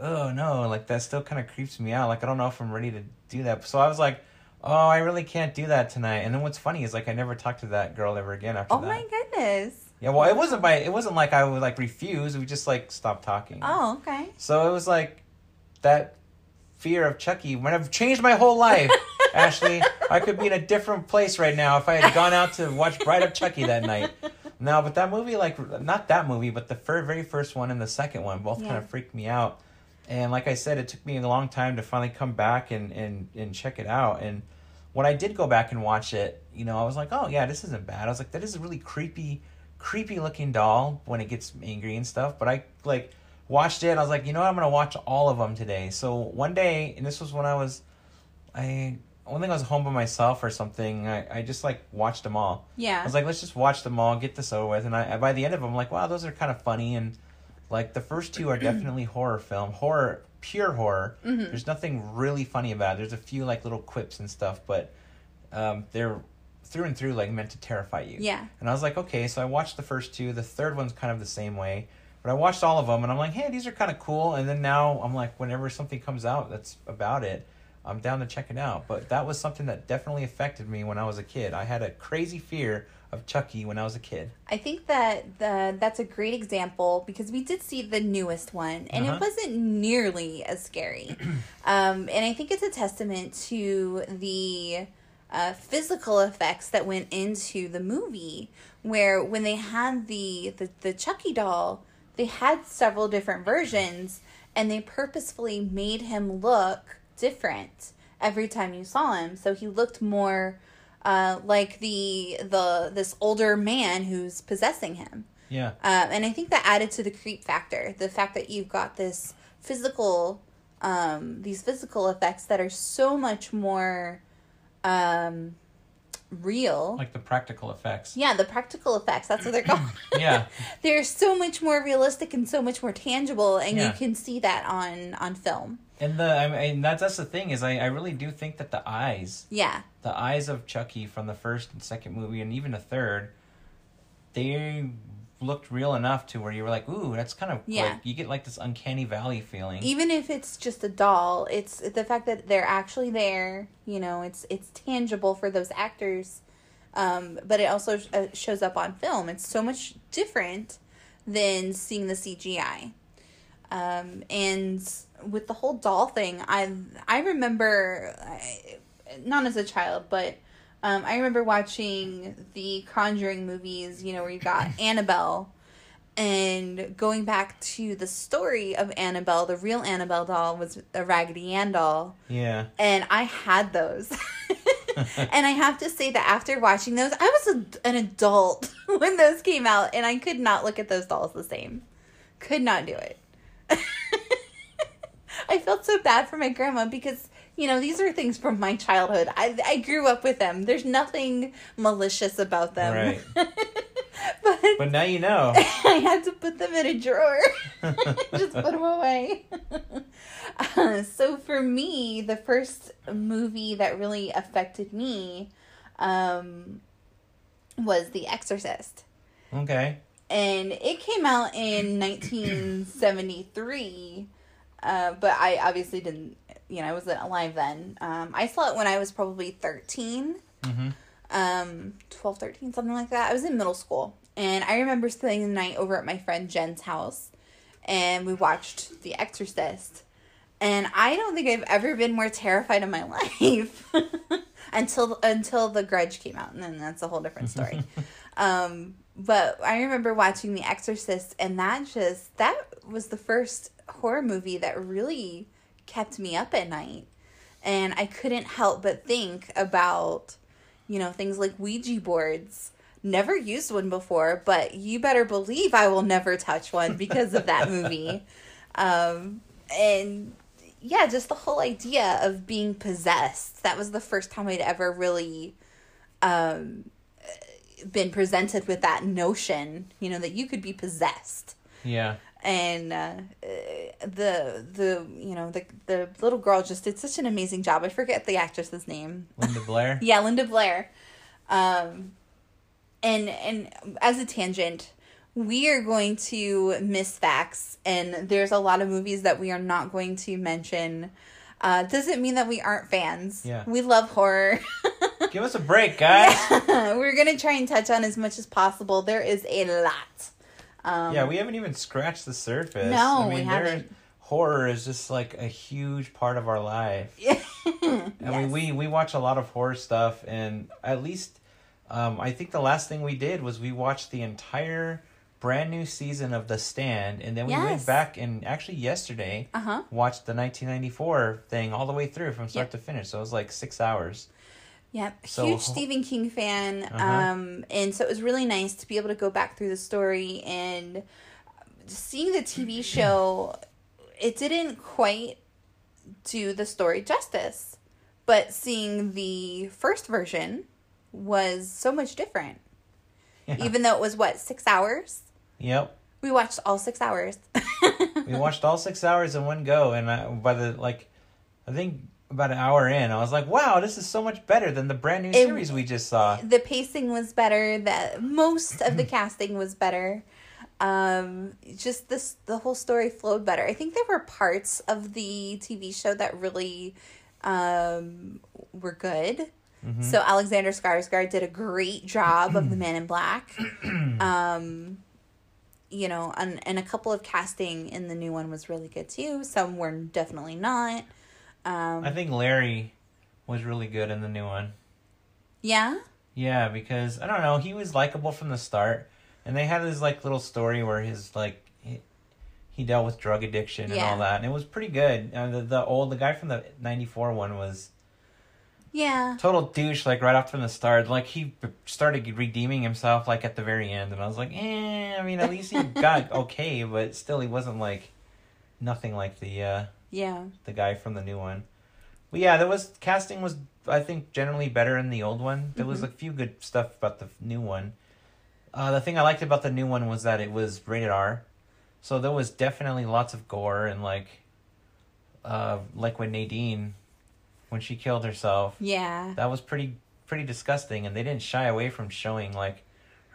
oh no, like that still kind of creeps me out. Like I don't know if I'm ready to do that. So I was like, oh, I really can't do that tonight. And then what's funny is like I never talked to that girl ever again after Oh that. Oh my goodness. Yeah, well, it wasn't by it wasn't like I would like refuse. We just like stopped talking. Oh, okay. So it was like that fear of Chucky. When I've changed my whole life, Ashley, I could be in a different place right now if I had gone out to watch Bride of Chucky that night. No, but that movie, like not that movie, but the very first one and the second one, both kind of freaked me out. And like I said, it took me a long time to finally come back and and and check it out. And when I did go back and watch it, you know, I was like, oh yeah, this isn't bad. I was like, that is a really creepy, creepy looking doll when it gets angry and stuff. But I like watched it. And I was like, you know what? I'm gonna watch all of them today. So one day, and this was when I was, I one thing I was home by myself or something, I, I just like watched them all. Yeah. I was like, let's just watch them all, get this over with. And I by the end of them, I'm like, wow, those are kind of funny. And like the first two are definitely horror film, horror, pure horror. Mm-hmm. There's nothing really funny about it. There's a few like little quips and stuff, but um, they're through and through like meant to terrify you. Yeah. And I was like, okay, so I watched the first two. The third one's kind of the same way. But I watched all of them and I'm like, hey, these are kind of cool. And then now I'm like, whenever something comes out that's about it, I'm down to check it out. But that was something that definitely affected me when I was a kid. I had a crazy fear of Chucky when I was a kid. I think that the that's a great example because we did see the newest one and Uh-huh. it wasn't nearly as scary. um, and I think it's a testament to the uh, physical effects that went into the movie, where when they had the, the the Chucky doll, they had several different versions, and they purposefully made him look different every time you saw him. So he looked more uh, like the the this older man who's possessing him. Yeah. Um, and I think that added to the creep factor. The fact that you've got this physical, um, these physical effects that are so much more um, real. Like the practical effects. yeah, the practical effects. That's what they're called. Yeah. they're so much more realistic and so much more tangible, and Yeah. you can see that on on film. And the I mean that's that's the thing is I, I really do think that the eyes Yeah, the eyes of Chucky from the first and second movie and even the third, they looked real enough to where you were like, ooh, that's kind of Yeah. like you get like this uncanny valley feeling. even if it's just a doll, it's the fact that they're actually there. You know, it's it's tangible for those actors, um, but it also uh, shows up on film. It's so much different than seeing the CGI. Um, and with the whole doll thing, I I remember, I, not as a child, but um, I remember watching the Conjuring movies. You know, where you got Annabelle, and going back to the story of Annabelle, the real Annabelle doll was a Raggedy Ann doll, yeah. and I had those. and I have to say that after watching those, I was a, an adult when those came out, and I could not look at those dolls the same. Could not do it. I felt so bad for my grandma because you know these are things from my childhood. I I grew up with them. There's nothing malicious about them. Right. but But now you know. I had to put them in a drawer. Just put them away. Uh, so for me, the first movie that really affected me um, was The Exorcist. okay. And it came out in 1973, uh, but I obviously didn't, you know, I wasn't alive then. Um, I saw it when I was probably 13 Mm-hmm. um 12 13 something like that. I was in middle school. And i remember spending the night over at my friend jen's house and we watched the exorcist. And i don't think i've ever been more terrified in my life until until the grudge came out and then that's a whole different story. Um but i remember watching the exorcist and that just that was the first horror movie that really kept me up at night and I couldn't help but think about, you know, things like Ouija boards. Never used one before, but you better believe I will never touch one because of that movie. Um, and yeah, just the whole idea of being possessed. That was the first time I'd ever really um, been presented with that notion, you know, that you could be possessed Yeah. And uh, the the you know the the little girl just did such an amazing job. I forget the actress's name. Linda Blair. Yeah, Linda Blair. Um, and and as a tangent, we are going to miss facts, and there's a lot of movies that we are not going to mention. Uh, doesn't mean that we aren't fans. Yeah. we love horror. Give us a break, guys. We're gonna try and touch on as much as possible. There is a lot. Um, yeah, we haven't even scratched the surface. No, I mean, we there- haven't. Horror is just like a huge part of our life. yes. I mean, we we watch a lot of horror stuff, and at least, um, I think the last thing we did was we watched the entire brand new season of The Stand, and then we Yes. went back and actually yesterday Uh huh. watched the 1994 thing all the way through from start Yep. to finish. So it was like six hours. Yep, So- huge Stephen King fan. Uh-huh. Um, and so it was really nice to be able to go back through the story and seeing the TV show. It didn't quite do the story justice, but seeing the first version was so much different. Yeah. Even though it was what six hours, Yep. we watched all six hours. We watched all six hours in one go, and I, by the like, I think about an hour in, I was like, "Wow, this is so much better than the brand new It- series we just saw." the pacing was better. The most of the casting was better. Um, just this the whole story flowed better. I think there were parts of the TV show that really um were good. So Alexander Skarsgård did a great job of the Man in Black. um, you know, and and a couple of casting in the new one was really good too. Some were definitely not. Um, I think Larry was really good in the new one. yeah, Yeah, because I don't know, he was likable from the start, and they had this like little story where his like he, he dealt with drug addiction and Yeah. all that, and it was pretty good. Uh, the the old the guy from the '94 one was yeah, total douche like right off from the start. Like he started redeeming himself like at the very end, and I was like, eh. I mean, at least he got okay, but still, he wasn't like nothing like the uh yeah, the guy from the new one. Yeah, there was casting was I think generally better in the old one. There was Mhm. a few good stuff about the new one. Uh, the thing I liked about the new one was that it was rated R, so there was definitely lots of gore and like, uh, like when Nadine, when she killed herself, yeah. that was pretty pretty disgusting, and they didn't shy away from showing like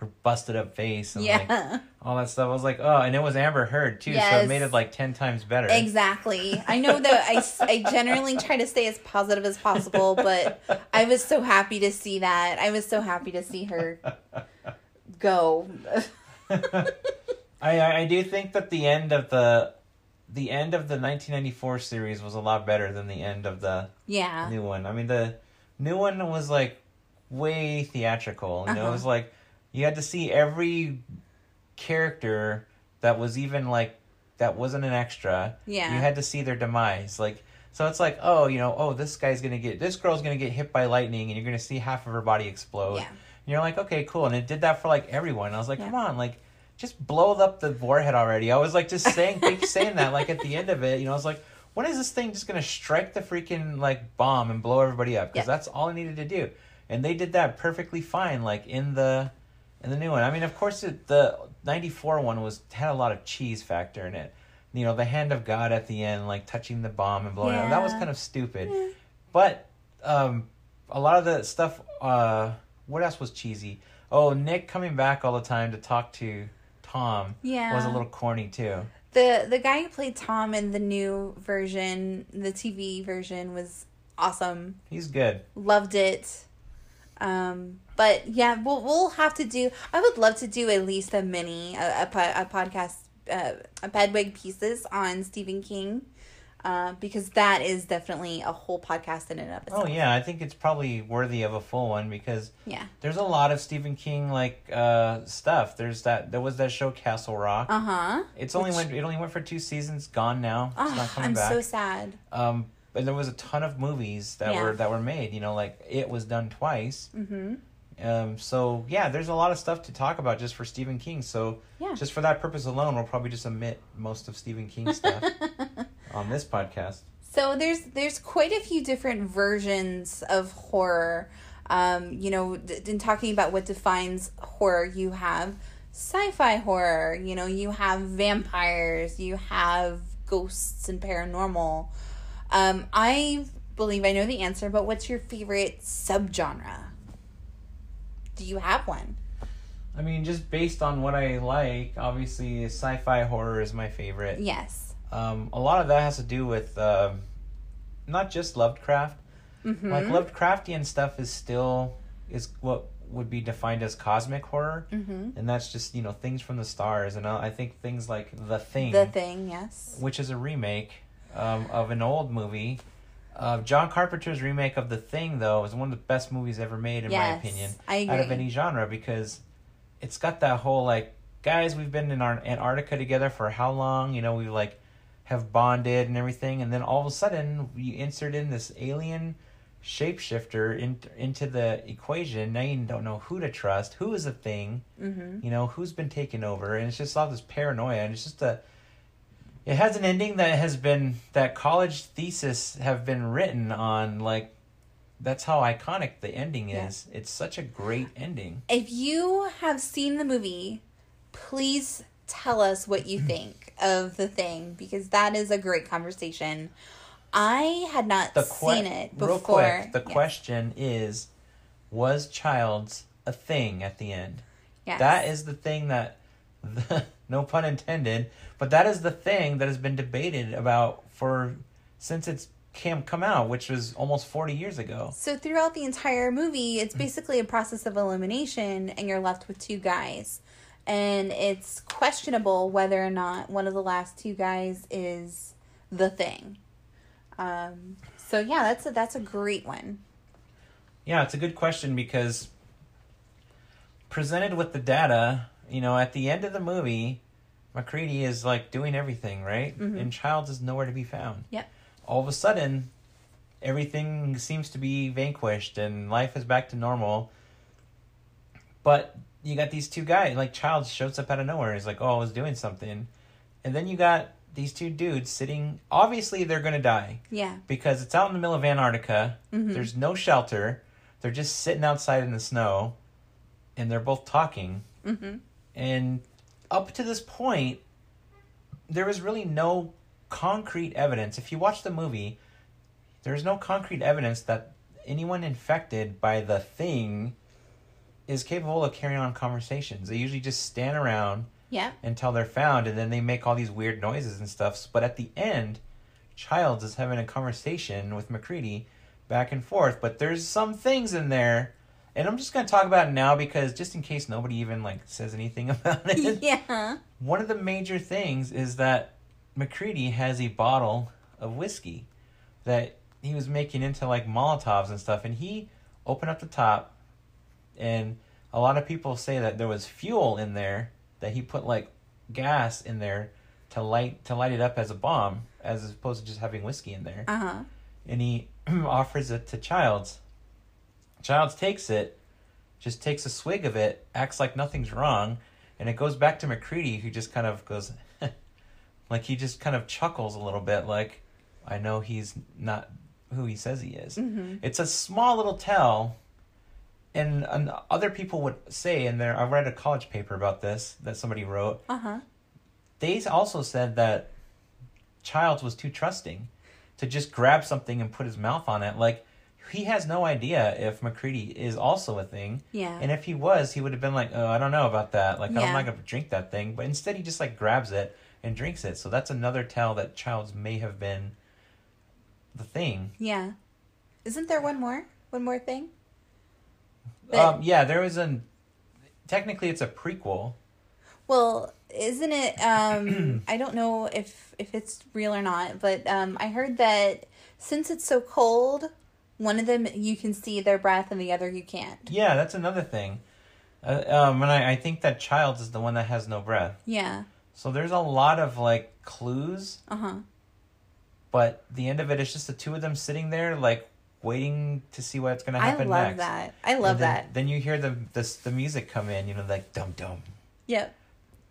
her busted up face and like all that stuff. I was like, oh, and it was Amber Heard too, so it made it like ten times better. exactly. I know that I, I generally try to stay as positive as possible, but I was so happy to see that. I was so happy to see her go. I, I do think that the end of the the end of the 1994 series was a lot better than the end of the yeah, new one. I mean the new one was like way theatrical. You know, it Uh-huh. was like you had to see every character that was even like that wasn't an extra. Yeah. You had to see their demise. Like so it's like, oh, you know, oh this guy's gonna get this girl's gonna get hit by lightning and you're gonna see half of her body explode. yeah, And you're like, okay, cool. And it did that for like everyone. I was like, Yeah. come on, like just blow up the warhead already. I was like just saying keep saying that like at the end of it, you know, I was like, when is this thing just gonna strike the freaking like bomb and blow everybody up? Because Yeah. that's all it needed to do. And they did that perfectly fine, like in the in the new one. I mean, of course, it, the '94 one was had a lot of cheese factor in it. You know, the hand of God at the end, like touching the bomb and blowing it. That was kind of stupid. Yeah. But um, a lot of the stuff. Uh, what else was cheesy? Oh, Nick coming back all the time to talk to Tom yeah. was a little corny too. the the guy who played Tom in the new version, the TV version, was awesome. He's good. Loved it. Um, but yeah, we'll we'll have to do. I would love to do at least a mini a a, a podcast, uh, a Bedwig pieces on Stephen King, uh, because that is definitely a whole podcast in and of itself. Oh yeah, I think it's probably worthy of a full one because Yeah. there's a lot of Stephen King like uh, stuff. There's that. There was that show Castle Rock. Uh huh. It's only Which- went. It only went for two seasons. Gone now. It's not coming I'm back. so sad. Um, and there was a ton of movies that Yeah. were that were made. You know, like it was done twice. Mm-hmm. Um, so yeah, there's a lot of stuff to talk about just for Stephen King. So Yeah. just for that purpose alone, we'll probably just omit most of Stephen King stuff on this podcast. So there's there's quite a few different versions of horror. Um, you know, d- in talking about what defines horror, you have sci-fi horror. You know, you have vampires, you have ghosts and paranormal. Um, I believe I know the answer, but what's your favorite subgenre? Do you have one? I mean, just based on what I like, obviously sci-fi horror is my favorite. Yes. Um, a lot of that has to do with um not just Lovecraft. Mm-hmm. Like Lovecraftian stuff is still is what would be defined as cosmic horror, mm-hmm. and that's just you know things from the stars. And I I think things like The Thing, The thing, yes. which is a remake um, of an old movie. Uh, John Carpenter's remake of The Thing, though, is one of the best movies ever made, in my Yes, opinion, I agree. out of any genre because it's got that whole like, guys, we've been in our Antarctica together for how long? You know, we like have bonded and everything, and then all of a sudden you insert in this alien shapeshifter in, into the equation. Now you don't know who to trust, who is the thing, Mm-hmm. you know, who's been taken over, and it's just all this paranoia, and it's just a. It has an ending that has been that college thesis have been written on like that's how iconic the ending Yeah. is. It's such a great ending. If you have seen the movie, please tell us what you think of the thing because that is a great conversation. I had not The que- seen it before. real quick, the question is, was Childs a thing at the end? Yes. That is the thing that, no pun intended, but that is the thing that has been debated about for since it's came come out, which was almost forty years ago. So throughout the entire movie, Mm. it's basically a process of elimination, and you're left with two guys, and it's questionable whether or not one of the last two guys is the thing. Um, so yeah, that's a that's a great one. Yeah, it's a good question because presented with the data, you know, at the end of the movie, MacReady is like doing everything, right? Mhm. And Childs is nowhere to be found. Yep. All of a sudden, everything seems to be vanquished and life is back to normal. But you got these two guys, like Childs shows up out of nowhere. He's like, oh, I was doing something. And then you got these two dudes sitting. Obviously, they're going to die Yeah. because it's out in the middle of Antarctica. Mhm. There's no shelter. They're just sitting outside in the snow, and they're both talking. Mm-hmm. And up to this point, there was really no concrete evidence. If you watch the movie, there's no concrete evidence that anyone infected by the thing is capable of carrying on conversations. They usually just stand around Yeah. until they're found and then they make all these weird noises and stuff. But at the end, Childs is having a conversation with MacReady back and forth. But there's some things in there, and I'm just gonna talk about it now because just in case nobody even like says anything about it. yeah. One of the major things is that MacReady has a bottle of whiskey that he was making into like Molotovs and stuff, and he opened up the top, and a lot of people say that there was fuel in there that he put like gas in there to light to light it up as a bomb, as opposed to just having whiskey in there Uh huh. and he offers it to Childs. Childs takes it, just takes a swig of it, acts like nothing's wrong, and it goes back to MacReady, who just kind of goes, like he just kind of chuckles a little bit, like, I know he's not who he says he is. Mm-hmm. It's a small little tell, and, and other people would say, and there, I read a college paper about this that somebody wrote. Uh huh. They also said that Childs was too trusting to just grab something and put his mouth on it. Like he has no idea if MacReady is also a thing. Yeah. And if he was, he would have been like, "Oh, I don't know about that. Like, Yeah. I'm not gonna drink that thing." But instead, he just like grabs it and drinks it. So that's another tell that Childs may have been the thing. yeah. Isn't there one more? One more thing? But- Um, yeah, there was an. Technically, it's a prequel. Well, isn't it? Um, I don't know if if it's real or not, but um, I heard that since it's so cold, one of them you can see their breath and the other you can't. Yeah, that's another thing. Uh, um, and I, I think that child is the one that has no breath. Yeah. So there's a lot of like clues, Uh huh. but the end of it is just the two of them sitting there, like waiting to see what's gonna happen. I love next. that. I love then, that. Then you hear the the the music come in, you know, like dum dum Yep.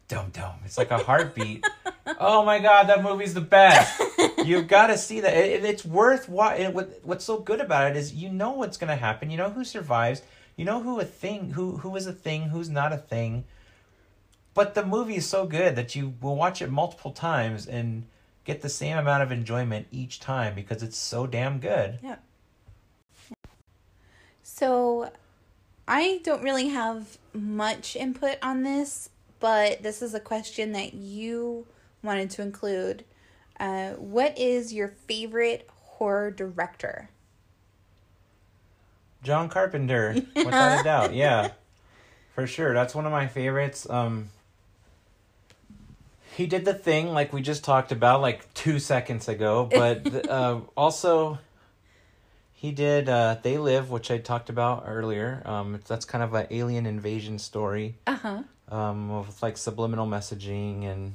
dum dum. It's like a heartbeat. oh my god, that movie's the best. You've got to see that. It, it's worth what. It, what. What's so good about it is you know what's gonna happen. You know who survives. You know who a thing who who is a thing, who's not a thing. But the movie is so good that you will watch it multiple times and get the same amount of enjoyment each time because it's so damn good. Yeah. So, I don't really have much input on this, but this is a question that you wanted to include. Uh, what is your favorite horror director? John Carpenter, without a doubt. Yeah, for sure. That's one of my favorites. Um, he did the thing like we just talked about like two seconds ago, but uh, also he did uh, They Live, which I talked about earlier. Um, that's kind of an alien invasion story Uh huh. um, with like subliminal messaging, and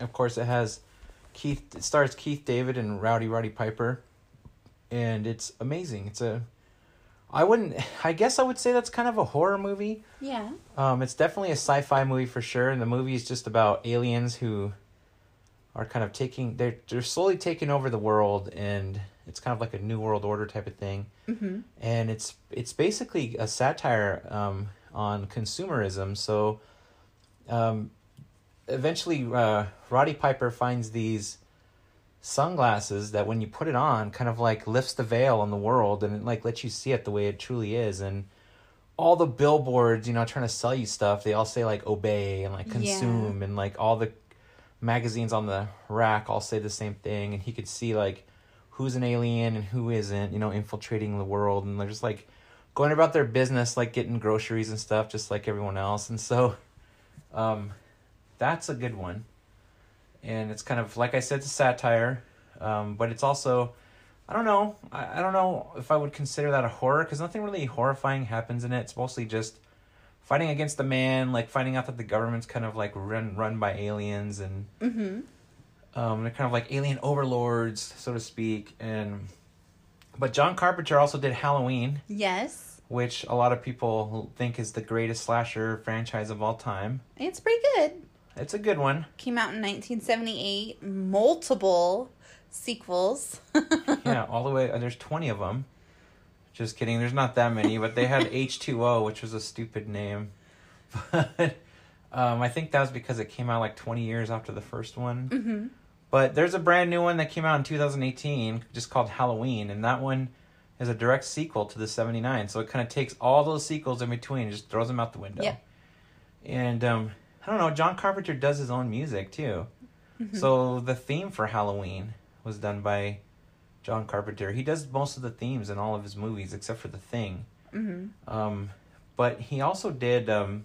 of course it has Keith. It stars Keith David and Rowdy Roddy Piper, and it's amazing. It's a, I wouldn't. I guess I would say that's kind of a horror movie. Yeah. Um, it's definitely a sci-fi movie for sure, and the movie is just about aliens who are kind of taking they're they're slowly taking over the world, and It's kind of like a New World Order type of thing, Mm-hmm. and it's it's basically a satire um, on consumerism. So, um, eventually, uh, Roddy Piper finds these sunglasses that when you put it on, kind of like lifts the veil on the world and it like lets you see it the way it truly is. And all the billboards, you know, trying to sell you stuff, they all say like obey and like Yeah. consume and like all the magazines on the rack all say the same thing and he could see like who's an alien and who isn't, you know, infiltrating the world and they're just like going about their business like getting groceries and stuff just like everyone else. And so um that's a good one. And it's kind of like I said, it's a satire, um, but it's also I don't know. I, I don't know if I would consider that a horror because nothing really horrifying happens in it. It's mostly just fighting against the man, like finding out that the government's kind of like run run by aliens and Mm-hmm. um, they're kind of like alien overlords, so to speak. And but John Carpenter also did Halloween, Yes. which a lot of people think is the greatest slasher franchise of all time. It's pretty good. It's a good one. Came out in 1978. Multiple sequels. yeah, all the way. uh, There's twenty of them. Just kidding. There's not that many, but they had H two O, which was a stupid name. But um, I think that was because it came out like twenty years after the first one. Mm-hmm. But there's a brand new one that came out in 2018, just called Halloween, and that one is a direct sequel to the 79. So it kind of takes all those sequels in between and just throws them out the window. Yep. And um, I don't know. John Carpenter does his own music too. So the theme for Halloween was done by John Carpenter. He does most of the themes in all of his movies except for The Thing. Mm-hmm. Um, but he also did um,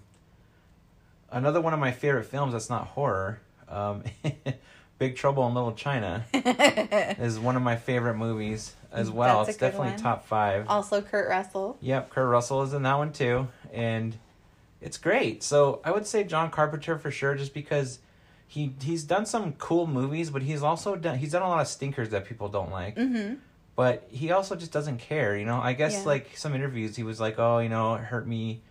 another one of my favorite films that's not horror. Um, Big Trouble in Little China is one of my favorite movies as well. That's it's definitely one. top five. also, Kurt Russell. Yep, Kurt Russell is in that one too, and it's great. So I would say John Carpenter for sure, just because he he's done some cool movies, but he's also done he's done a lot of stinkers that people don't like. Mm-hmm. But he also just doesn't care, you know. I guess Yeah. like some interviews, he was like, "Oh, you know, it hurt me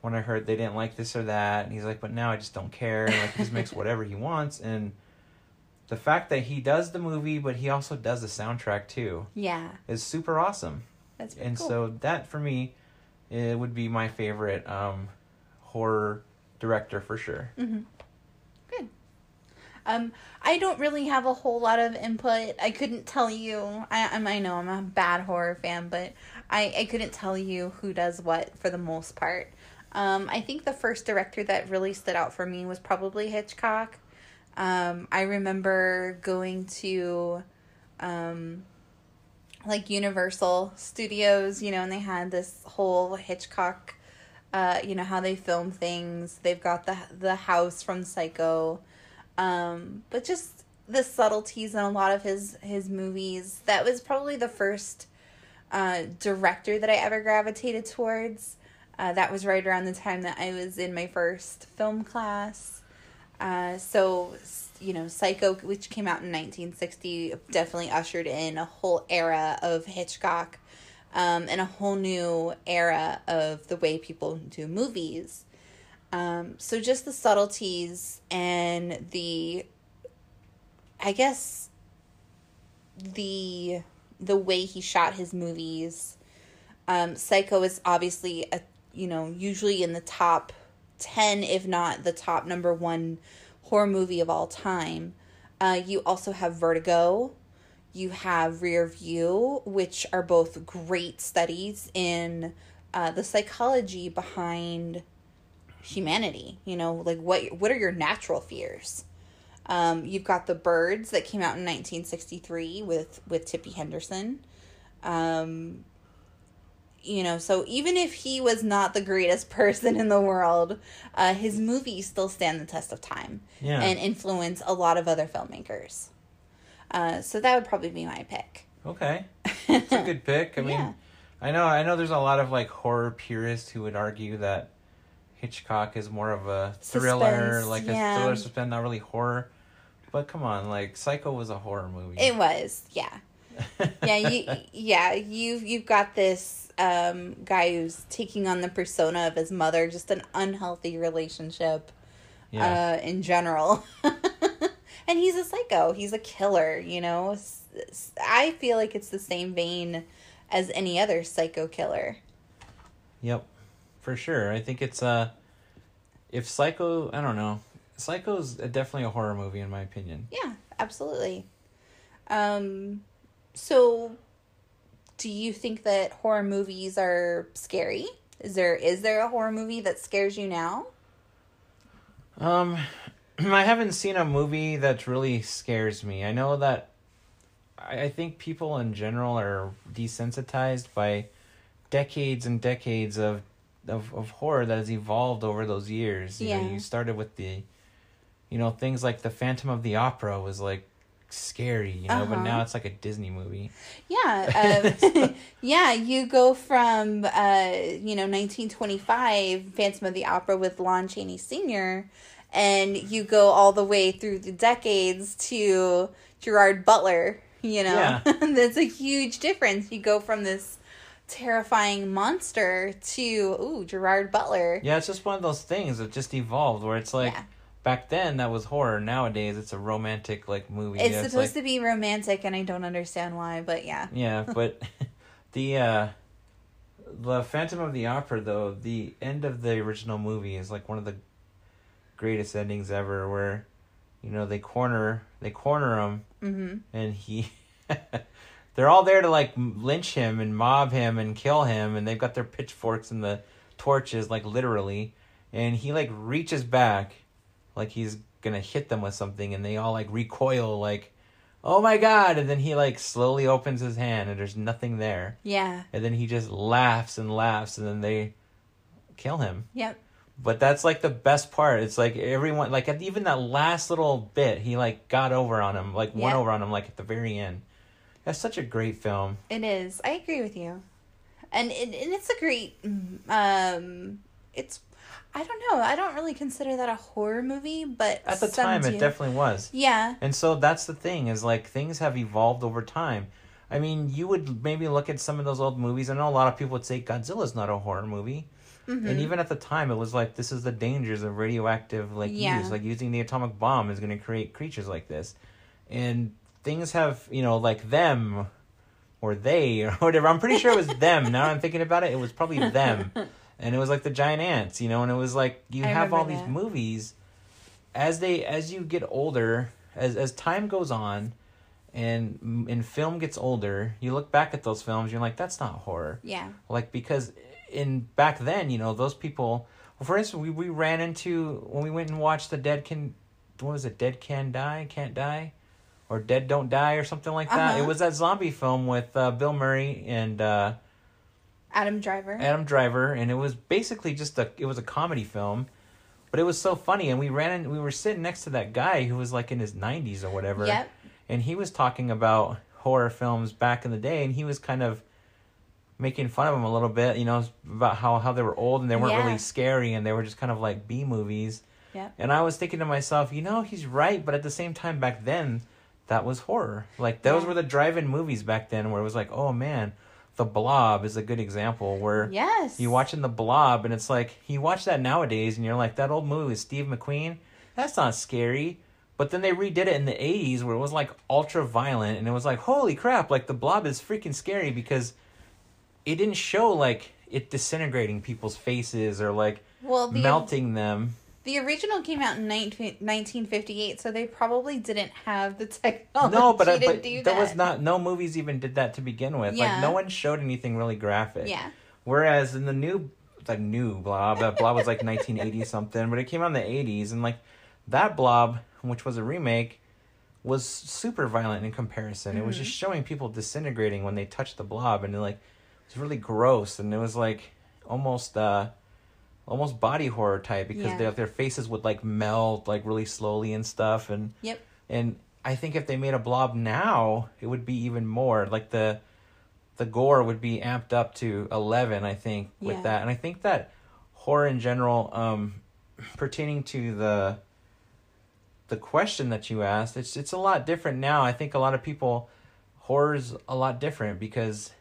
when I heard they didn't like this or that," and he's like, "But now I just don't care. Like he just makes whatever he wants." And the fact that he does the movie, but he also does the soundtrack too, Yeah, is super awesome that's and cool. so that for me it would be my favorite um horror director for sure Mm-hmm. Good. Um, I don't really have a whole lot of input. I couldn't tell you. I I'm, I know I'm a bad horror fan, but I I couldn't tell you who does what for the most part. Um, I think the first director that really stood out for me was probably Hitchcock. Um, I remember going to, um, like Universal Studios, you know, and they had this whole Hitchcock, uh, you know, how they film things. They've got the the house from Psycho, um, but just the subtleties in a lot of his his movies. That was probably the first uh, director that I ever gravitated towards. Uh, that was right around the time that I was in my first film class. Uh, so, you know, Psycho, which came out in 1960, definitely ushered in a whole era of Hitchcock um, and a whole new era of the way people do movies. Um, so, just the subtleties and the, I guess, the the way he shot his movies. Um, Psycho is obviously a you know usually in the top ten, if not the top number one horror movie of all time. Uh, you also have Vertigo. You have Rear View, which are both great studies in uh, the psychology behind humanity. You know, like what what are your natural fears? Um, you've got the birds that came out in 1963 with with Tippy Henderson. Um, you know, so even if he was not the greatest person in the world, uh, his movies still stand the test of time yeah and influence a lot of other filmmakers. Uh, so that would probably be my pick. okay it's a good pick i mean Yeah. i know i know there's a lot of like horror purists who would argue that hitchcock is more of a thriller Suspense, like yeah. a thriller suspense not really horror but come on like psycho was a horror movie It was, yeah. yeah, you, yeah, you've you've got this um, guy who's taking on the persona of his mother, just an unhealthy relationship yeah uh, in general. and he's a psycho. He's a killer, you know. i feel like it's the same vein as any other psycho killer. Yep, for sure. I think it's uh, if Psycho, I don't know, Psycho's definitely a horror movie in my opinion. Yeah, absolutely. Um, so do you think that horror movies are scary? Is there is there a horror movie that scares you now? Um, I haven't seen a movie that really scares me. I know that I, I think people in general are desensitized by decades and decades of of, of horror that has evolved over those years. You Yeah. know, you started with the you know, things like the Phantom of the Opera was like scary, you know, but Uh-huh. now it's like a Disney movie. Yeah, um, yeah. You go from uh, you know 1925 Phantom of the Opera with Lon Chaney Sr. and you go all the way through the decades to Gerard Butler. You know, Yeah. that's a huge difference. You go from this terrifying monster to ooh Gerard Butler. Yeah, it's just one of those things that just evolved where it's like Yeah. back then that was horror. Nowadays it's a romantic like movie. It's supposed like- to be romantic, and I don't understand why, but yeah. Yeah, but the uh the Phantom of the Opera though, the end of the original movie is like one of the greatest endings ever where you know they corner they corner him Mm-hmm. and he they're all there to like lynch him and mob him and kill him and they've got their pitchforks and the torches like literally and he like reaches back like he's gonna hit them with something and they all like recoil like oh my god and then he like slowly opens his hand and there's nothing there Yeah. and then he just laughs and laughs and then they kill him Yep. But that's like the best part. It's like everyone, like at even that last little bit, he like got over on him, like won over on him, like at the very end. That's such a great film. It is. I agree with you, and it, and it's a great. Um, it's. I don't know. I don't really consider that a horror movie, but At the time, do. it definitely was. Yeah. And so that's the thing is like things have evolved over time. I mean, you would maybe look at some of those old movies. I know a lot of people would say Godzilla's not a horror movie. Mm-hmm. And even at the time, it was like this is the dangers of radioactive like Yeah. use, like using the atomic bomb is going to create creatures like this, and things have you know like them, or they or whatever. I'm pretty sure it was them. Now I'm thinking about it, it was probably them, and it was like the giant ants, you know. And it was like you I have all remember these movies, as they as you get older, as as time goes on. And and film gets older, you look back at those films, you're like, that's not horror Yeah. like because in back then you know those people well, for instance we, we ran into when we went and watched the dead can what was it dead can die can't die or dead don't die or something like that Uh-huh. it was that zombie film with uh, bill murray and uh, Adam Driver. adam driver and it was basically just a it was a comedy film but it was so funny and we ran in we were sitting next to that guy who was like in his 90s or whatever Yep. and he was talking about horror films back in the day and he was kind of making fun of them a little bit you know about how, how they were old and they weren't Yeah. really scary and they were just kind of like b movies Yep. and i was thinking to myself you know he's right but at the same time back then that was horror like those Yeah. were the drive-in movies back then where it was like oh man the blob is a good example where Yes. you watching the blob and it's like you watch that nowadays and you're like that old movie with steve mcqueen that's not scary but then they redid it in the 80s where it was like ultra violent and it was like holy crap like the blob is freaking scary because it didn't show like it disintegrating people's faces or like Well, the melting them the original came out in 19, 1958, so they probably didn't have the technology no but, I, to but there that. was not no movies even did that to begin with Yeah. like no one showed anything really graphic Yeah. Whereas in the new, like new Blob, that Blob was like 1980 something, but it came out in the 80s, and like that Blob, which was a remake, was super violent in comparison. It was mm-hmm. just showing people disintegrating when they touched the Blob, and like it was really gross, and it was like almost uh, almost body horror type because Yeah. their their faces would like melt like really slowly and stuff, and Yep. and I think if they made a blob now, it would be even more like the the gore would be amped up to 11 I think with Yeah. that. And I think that horror in general um pertaining to the the question that you asked, it's it's a lot different now. I think a lot of people horror's a lot different because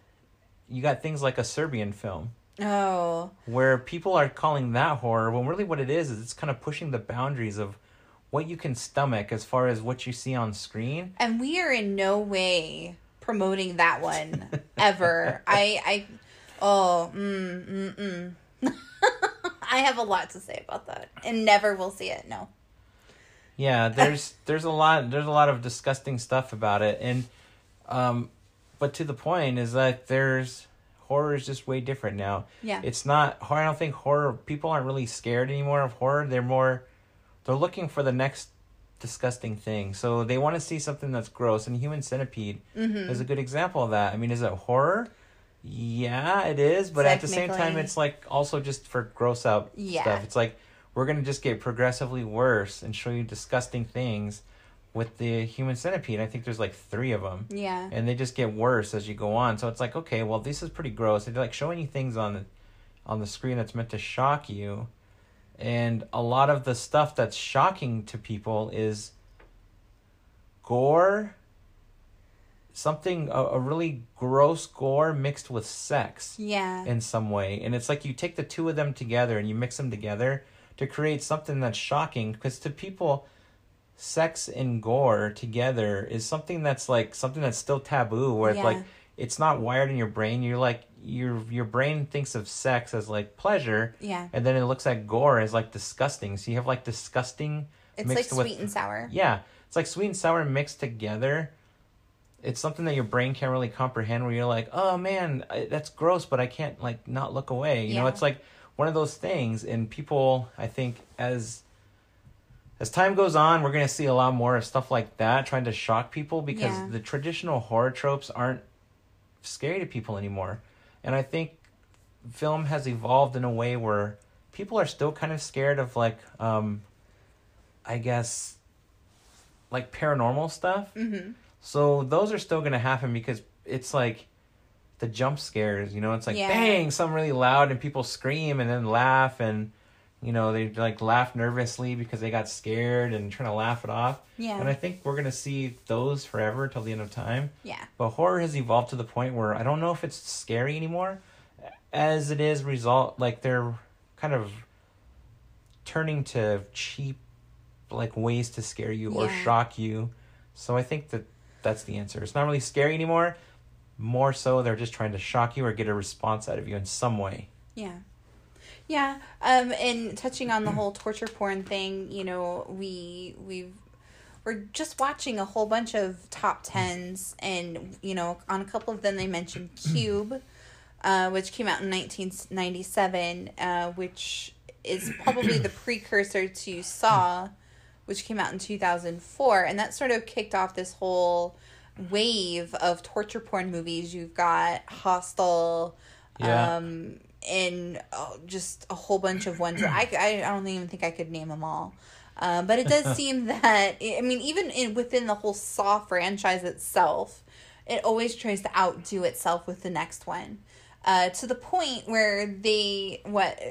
you got things like a Serbian film Oh. where people are calling that horror when really what it is is it's kind of pushing the boundaries of what you can stomach as far as what you see on screen. And we are in no way promoting that one ever. I I oh mm mm mm. I have a lot to say about that, and never will see it. No. Yeah, there's there's a lot there's a lot of disgusting stuff about it, and um, but to the point is that there's horror is just way different now. Yeah. It's not horror. I don't think horror people aren't really scared anymore of horror. They're more they're looking for the next disgusting thing. So they want to see something that's gross, and Human Centipede Mm-hmm. is a good example of that. I mean, is it horror? Yeah, it is, but at the same time, it's like also just for gross out Yeah. stuff. It's like we're gonna just get progressively worse and show you disgusting things with the Human Centipede. I think there's like three of them Yeah. and they just get worse as you go on. So it's like, okay, well, this is pretty gross. They're like showing you things on the on the screen that's meant to shock you, and a lot of the stuff that's shocking to people is gore. Something a, a really gross gore mixed with sex Yeah. in some way, and it's like you take the two of them together and you mix them together to create something that's shocking. Because to people, sex and gore together is something that's like something that's still taboo where it's like it's not wired in your brain. You're like your your brain thinks of sex as like pleasure. Yeah. and then it looks at gore as like disgusting. So you have like disgusting It's like mixed with sweet and sour. yeah. It's like sweet and sour mixed together. It's something that your brain can't really comprehend where you're like oh man I- that's gross but i can't like not look away. You know it's like one of those things. And people i think as as time goes on we're going to see a lot more of stuff like that trying to shock people because Yeah. the traditional horror tropes aren't scary to people anymore and i think film has evolved in a way where people are still kind of scared of like um i guess like paranormal stuff Mm-hmm. so those are still gonna happen because it's like the jump scares, you know, it's like Yeah. bang, something really loud and people scream and then laugh and you know, they like laugh nervously because they got scared and trying to laugh it off. Yeah. And I think we're gonna see those forever until the end of time. yeah. But horror has evolved to the point where I don't know if it's scary anymore as it is result like they're kind of turning to cheap like ways to scare you or shock you. So I think that that's the answer. It's not really scary anymore. More so they're just trying to shock you or get a response out of you in some way. Yeah. Yeah. Um and touching on the whole torture porn thing, you know, we we've we're just watching a whole bunch of top tens and you know, on a couple of them they mentioned Cube, uh, which came out in nineteen ninety seven, uh, which is probably the precursor to Saw, which came out in two thousand four, and that sort of kicked off this whole wave of torture porn movies. You've got Hostel, Yeah. um, and oh, just a whole bunch of ones that I, I, don't even think I could name them all. Um, but it does seem that I mean, even in within the whole Saw franchise itself, it always tries to outdo itself with the next one. Uh, to the point where they what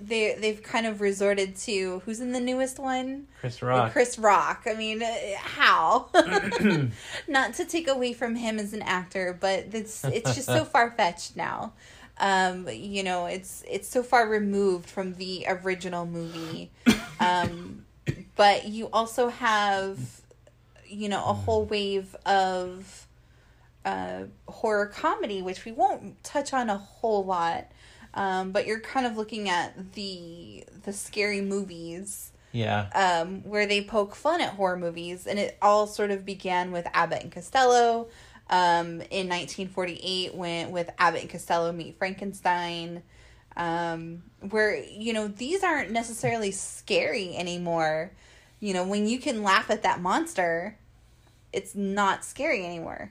they they've kind of resorted to who's in the newest one Chris Rock. Chris Rock. I mean, uh, how? Not to take away from him as an actor, but it's it's just so far fetched now. Um, you know, it's it's so far removed from the original movie. Um, but you also have, you know, a whole wave of uh, horror comedy, which we won't touch on a whole lot. Um, but you're kind of looking at the the scary movies yeah. um, where they poke fun at horror movies, and it all sort of began with Abbott and Costello um, in 1948 went with Abbott and Costello meet Frankenstein, um, where you know these aren't necessarily scary anymore. You know, when you can laugh at that monster, it's not scary anymore.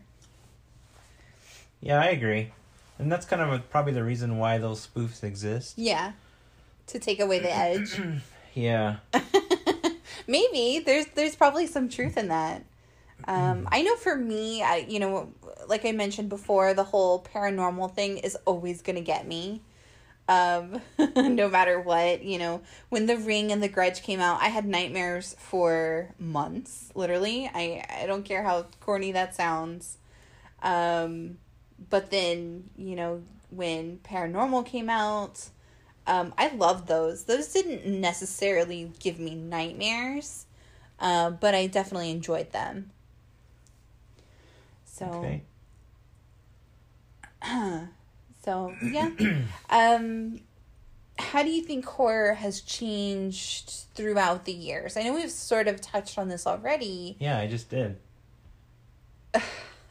Yeah, I agree. And that's kind of a, probably the reason why those spoofs exist. Yeah, to take away the edge. Yeah. Maybe there's there's probably some truth in that. Um, I know for me, I you know, like I mentioned before, the whole paranormal thing is always gonna get me. Um, no matter what, you know, when The Ring and The Grudge came out, I had nightmares for months. Literally, I I don't care how corny that sounds. Um, but then you know when Paranormal came out, um, I loved those. Those didn't necessarily give me nightmares, uh, but I definitely enjoyed them. So, Okay. so yeah. um, how do you think horror has changed throughout the years? I know we've sort of touched on this already. Yeah, I just did.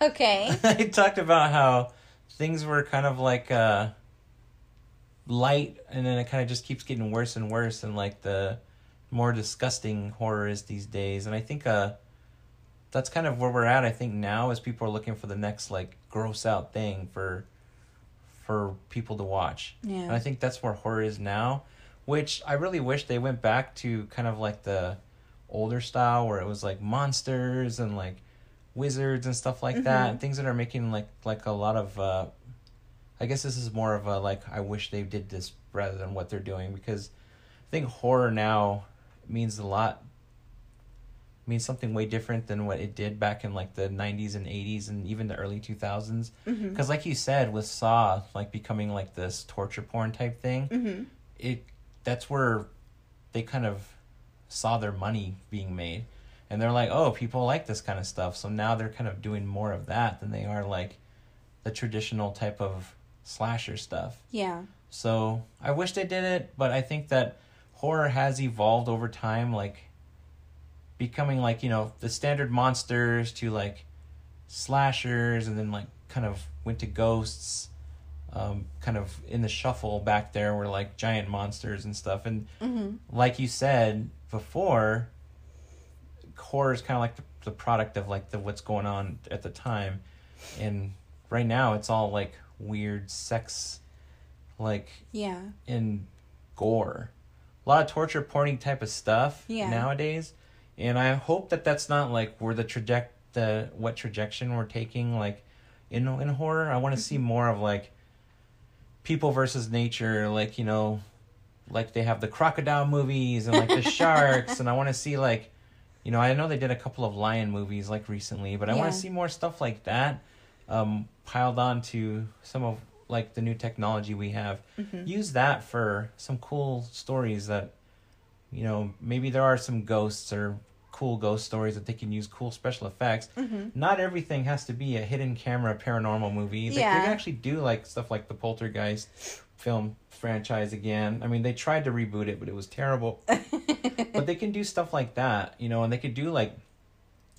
Okay. I talked about how things were kind of like uh light and then it kind of just keeps getting worse and worse and like the more disgusting horror is these days and I think uh that's kind of where we're at I think now is people are looking for the next like gross out thing for for people to watch. Yeah. And I think that's where horror is now, which I really wish they went back to kind of like the older style where it was like monsters and like wizards and stuff like that, Mhm. and things that are making like like a lot of. Uh, I guess this is more of a like I wish they did this rather than what they're doing because I think horror now means a lot means something way different than what it did back in like the 90s and 80s and even the early 2000s Mm-hmm. because like you said with saw like becoming like this torture porn type thing Mm-hmm. it that's where they kind of saw their money being made and they're like oh people like this kind of stuff so now they're kind of doing more of that than they are like the traditional type of slasher stuff Yeah. so i wish they did it but i think that horror has evolved over time like becoming like you know the standard monsters to like slashers and then like kind of went to ghosts um, kind of in the shuffle back there were like giant monsters and stuff and Mm-hmm. like you said before horror is kind of like the, the product of like the what's going on at the time and right now it's all like weird sex like Yeah. and gore a lot of torture porny type of stuff Yeah. nowadays and i hope that that's not like where the traject the what trajectory we're taking like in in horror. I want to see more of like people versus nature like you know like they have the crocodile movies and like the sharks. And i want to see like you know i know they did a couple of lion movies like recently but i want to see more stuff like that um piled on to some of like the new technology we have. Mhm. use that for some cool stories that you know maybe there are some ghosts or cool ghost stories that they can use cool special effects Mm-hmm. not everything has to be a hidden camera paranormal movie they, Yeah. they can actually do like stuff like the poltergeist film franchise again i mean they tried to reboot it but it was terrible but they can do stuff like that you know and they could do like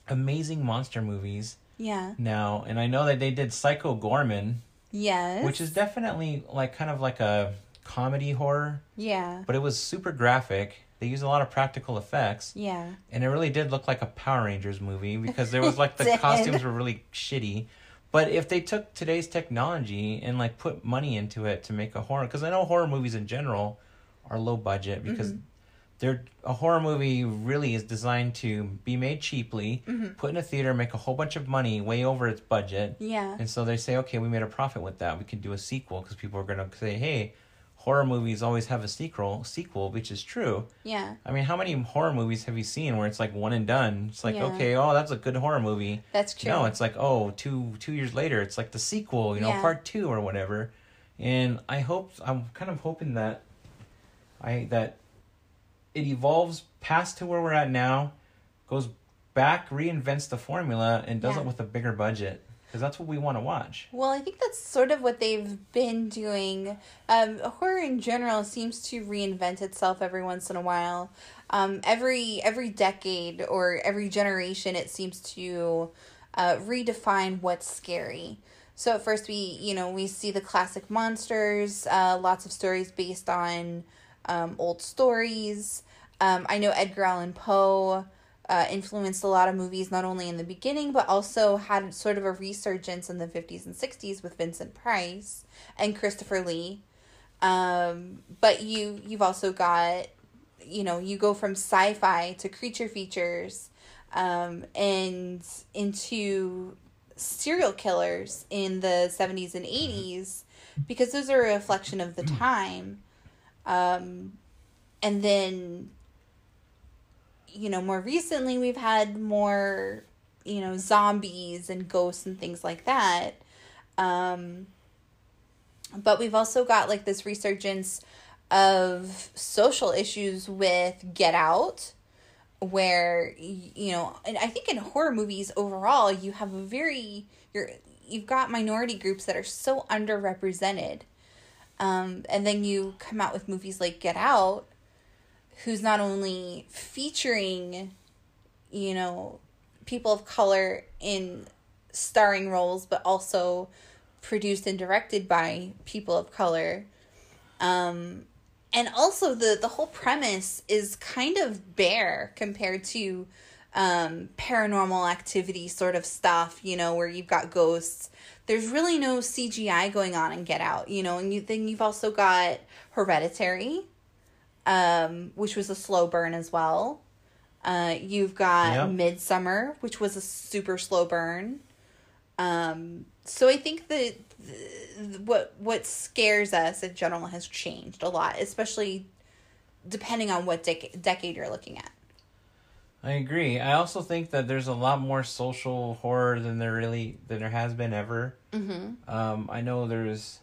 amazing monster movies yeah. now and i know that they did psycho goreman Yes. which is definitely like kind of like a comedy horror Yeah. but it was super graphic. They use a lot of practical effects, Yeah. and it really did look like a Power Rangers movie because there was like the costumes were really shitty. But if they took today's technology and like put money into it to make a horror, because I know horror movies in general are low budget because Mhm. they're a horror movie really is designed to be made cheaply, Mhm. put in a theater, make a whole bunch of money, way over its budget, Yeah. and so they say, okay, we made a profit with that. We can do a sequel because people are gonna say, hey, horror movies always have a sequel, sequel, which is true. Yeah. I mean, how many horror movies have you seen where it's like one and done? It's like, Yeah. okay, oh, that's a good horror movie. That's true. No, it's like, oh, two two years later, it's like the sequel, you know, Yeah. part two or whatever. And I hope I'm kind of hoping that I that it evolves past to where we're at now, goes back, reinvents the formula, and does Yeah. it with a bigger budget because that's what we want to watch. Well, I think that's sort of what they've been doing. Um, horror in general seems to reinvent itself every once in a while. Um, every every decade or every generation, it seems to uh, redefine what's scary. So at first, we you know we see the classic monsters, uh, lots of stories based on um, old stories. Um, I know Edgar Allan Poe uh, influenced a lot of movies, not only in the beginning, but also had sort of a resurgence in the 50s and 60s with Vincent Price and Christopher Lee. Um, but you you've also got, you know, you go from sci-fi to creature features, um, and into serial killers in the 70s and 80s because those are a reflection of the time. Um, and then you know, more recently we've had more, you know, zombies and ghosts and things like that. Um, but we've also got like this resurgence of social issues with Get Out where you know and i think in horror movies overall you have a very you're you've got minority groups that are so underrepresented um, and then you come out with movies like get out who's not only featuring you know people of color in starring roles but also produced and directed by people of color. Um and also the the whole premise is kind of bare compared to um paranormal activity sort of stuff you know where you've got ghosts. There's really no cgi going on in get out you know and you then you've also got hereditary um which was a slow burn as well uh you've got Yep. midsommar which was a super slow burn um so i think that what what scares us in general has changed a lot especially depending on what dec- decade you're looking at I agree. I also think that there's a lot more social horror than there really than there has been ever. mm-hmm Um, I know there's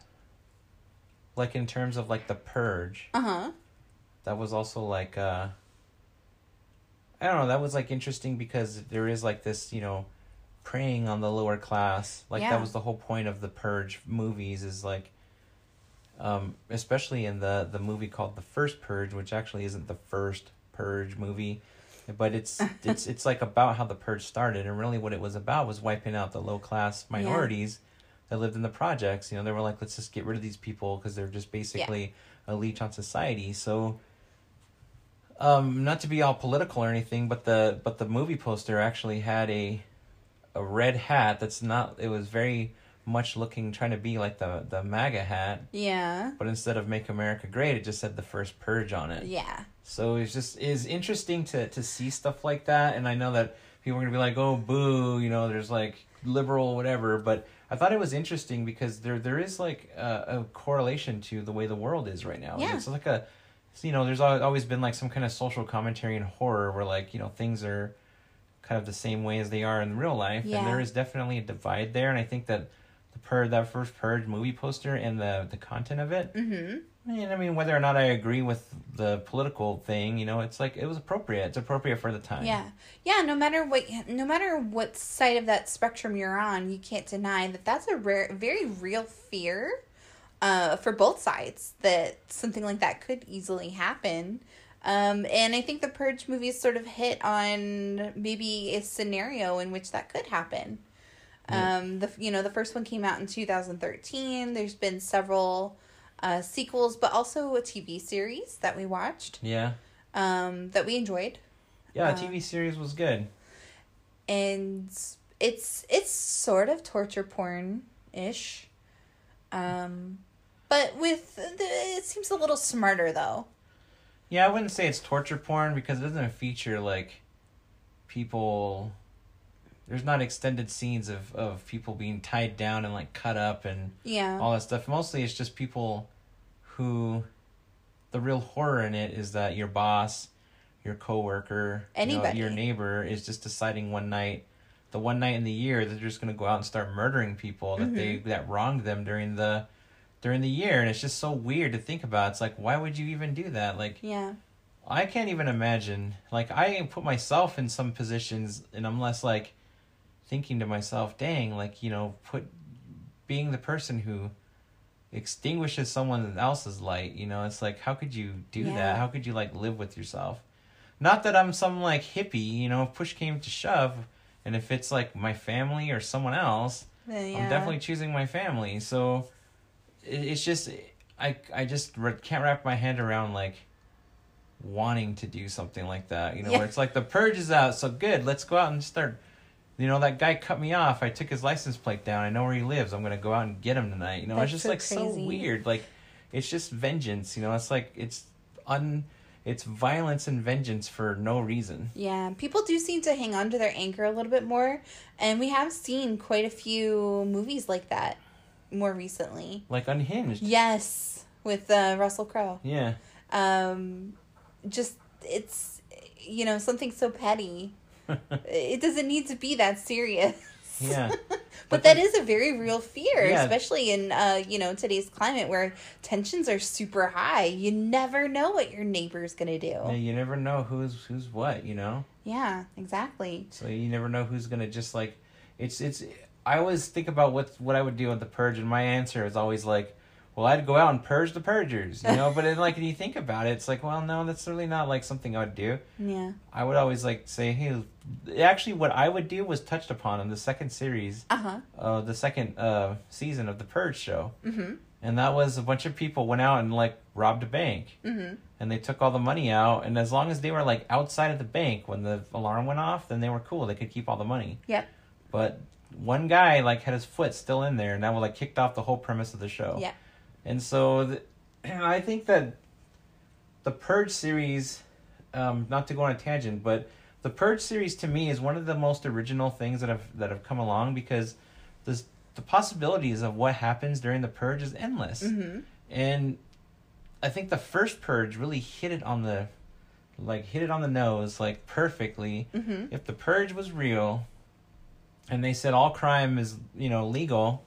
like in terms of like the purge, uh-huh that was also like uh I don't know, that was like interesting because there is like this, you know, preying on the lower class. Like Yeah. that was the whole point of the purge movies is like um especially in the the movie called The First Purge, which actually isn't the first purge movie, but it's it's it's like about how the purge started and really what it was about was wiping out the low class minorities that lived in the projects. You know, they were like let's just get rid of these people because they're just basically a leech on society. So um not to be all political or anything, but the but the movie poster actually had a a red hat that's not it was very much looking trying to be like the the MAGA hat, yeah but instead of make America great, it just said the first purge on it. yeah So it's just is interesting to to see stuff like that, and I know that people are gonna be like, "Oh, boo," you know, there's like liberal whatever, but I thought it was interesting because there there is like a, a correlation to the way the world is right now. Yeah. It's like a, you know, there's al- always been like some kind of social commentary in horror where like you know things are kind of the same way as they are in real life, Yeah. and there is definitely a divide there, and I think that the pur that first purge movie poster and the the content of it mm-hmm and I mean, whether or not I agree with the political thing, you know, it's like it was appropriate. It's appropriate for the time. Yeah. Yeah, no matter what no matter what side of that spectrum you're on, you can't deny that that's a rare very real fear uh for both sides that something like that could easily happen. Um and I think the Purge movies sort of hit on maybe a scenario in which that could happen. Um the you know, the first one came out in 2013. There's been several uh sequels but also a TV series that we watched Yeah. um that we enjoyed Yeah, Uh, TV series was good. and it's it's sort of torture porn ish um but with the, it seems a little smarter though Yeah, I wouldn't say it's torture porn because it doesn't feature like people there's not extended scenes of, of people being tied down and like cut up and yeah all that stuff. Mostly it's just people who the real horror in it is that your boss, your coworker, you know, Anybody. your neighbor is just deciding one night, the one night in the year that they're just gonna go out and start murdering people that they mm-hmm. that wronged them during the during the year and it's just so weird to think about. It's like why would you even do that? Like yeah I can't even imagine. Like I put myself in some positions and I'm less like thinking to myself, dang, like, you know, put being the person who extinguishes someone else's light, you know, it's like how could you do Yeah. that? How could you like live with yourself? Not that I'm some like hippie, you know, if push came to shove and if it's like my family or someone else, yeah I'm definitely choosing my family. So it's just I I just can't wrap my head around like wanting to do something like that. You know, Yeah. where it's like the purge is out, so good. Let's go out and start. You know, that guy cut me off. I took his license plate down. I know where he lives. I'm gonna go out and get him tonight. You know, That's it's just so like so weird. Like, it's just vengeance. You know, it's like it's un. It's violence and vengeance for no reason. Yeah, people do seem to hang on to their anchor a little bit more, and we have seen quite a few movies like that more recently. Like unhinged. Yes, with uh, Russell Crowe. Yeah. Um, just it's you know something so petty. it doesn't need to be that serious. Yeah. But that is a very real fear, Yeah. especially in uh, you know today's climate where tensions are super high. You never know what your neighbor's gonna do. Yeah, you never know who's who's what, you know. Yeah, exactly. So you never know who's gonna just like, it's it's. I always think about what what I would do with the purge, and my answer is always like, well, I'd go out and purge the purgers, you know. but then like when you think about it, it's like, well, no, that's really not like something I would do. Yeah. I would always like say, hey, actually, what I would do was touched upon in the second series, Uh huh. uh, the second uh season of the Purge show, Mm-hmm. and that was a bunch of people went out and like robbed a bank Mm-hmm. and they took all the money out and as long as they were like outside of the bank when the alarm went off then they were cool they could keep all the money Yep. but one guy like had his foot still in there and that would like kicked off the whole premise of the show Yeah. and so the, i think that the purge series um not to go on a tangent but the purge series to me is one of the most original things that have that have come along because this the possibilities of what happens during the purge is endless Mm-hmm. and I think the first purge really hit it on the like hit it on the nose like perfectly. Mm-hmm. If the purge was real and they said all crime is, you know, legal,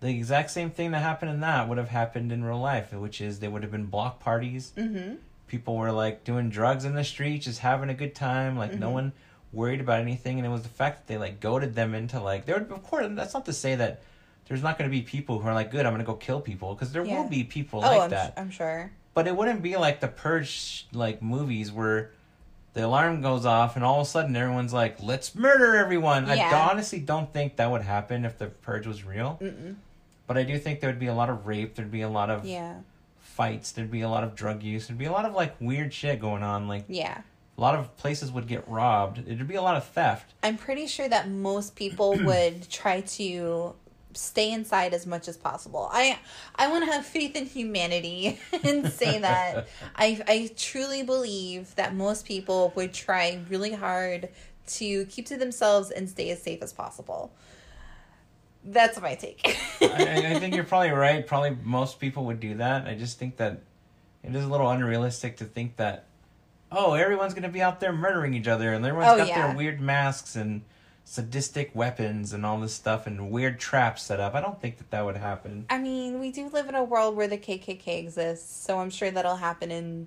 the exact same thing that happened in that would have happened in real life, which is there would have been block parties. Mm-hmm. People were like doing drugs in the street, just having a good time, like no Mhm. one worried about anything and it was the fact that they like goaded them into like there would of course that's not to say that there's not going to be people who are like good i'm going to go kill people because there Yeah. will be people Oh, like I'm, that Sh- I'm sure. but it wouldn't be like the purge like movies where the alarm goes off and all of a sudden everyone's like let's murder everyone i Yeah. d- honestly don't think that would happen if the purge was real Mm-mm. but i do think there would be a lot of rape there'd be a lot of Yeah. fights there'd be a lot of drug use there'd be a lot of like weird shit going on like Yeah. a lot of places would get robbed there'd be a lot of theft I'm pretty sure that most people would try to stay inside as much as possible. I I want to have faith in humanity and say that I I truly believe that most people would try really hard to keep to themselves and stay as safe as possible. That's my take. I, I think you're probably right probably most people would do that i just think that it is a little unrealistic to think that oh everyone's gonna be out there murdering each other and everyone's Oh, got yeah. their weird masks and sadistic weapons and all this stuff and weird traps set up i don't think that that would happen I mean, we do live in a world where the KKK exists, so I'm sure that'll happen in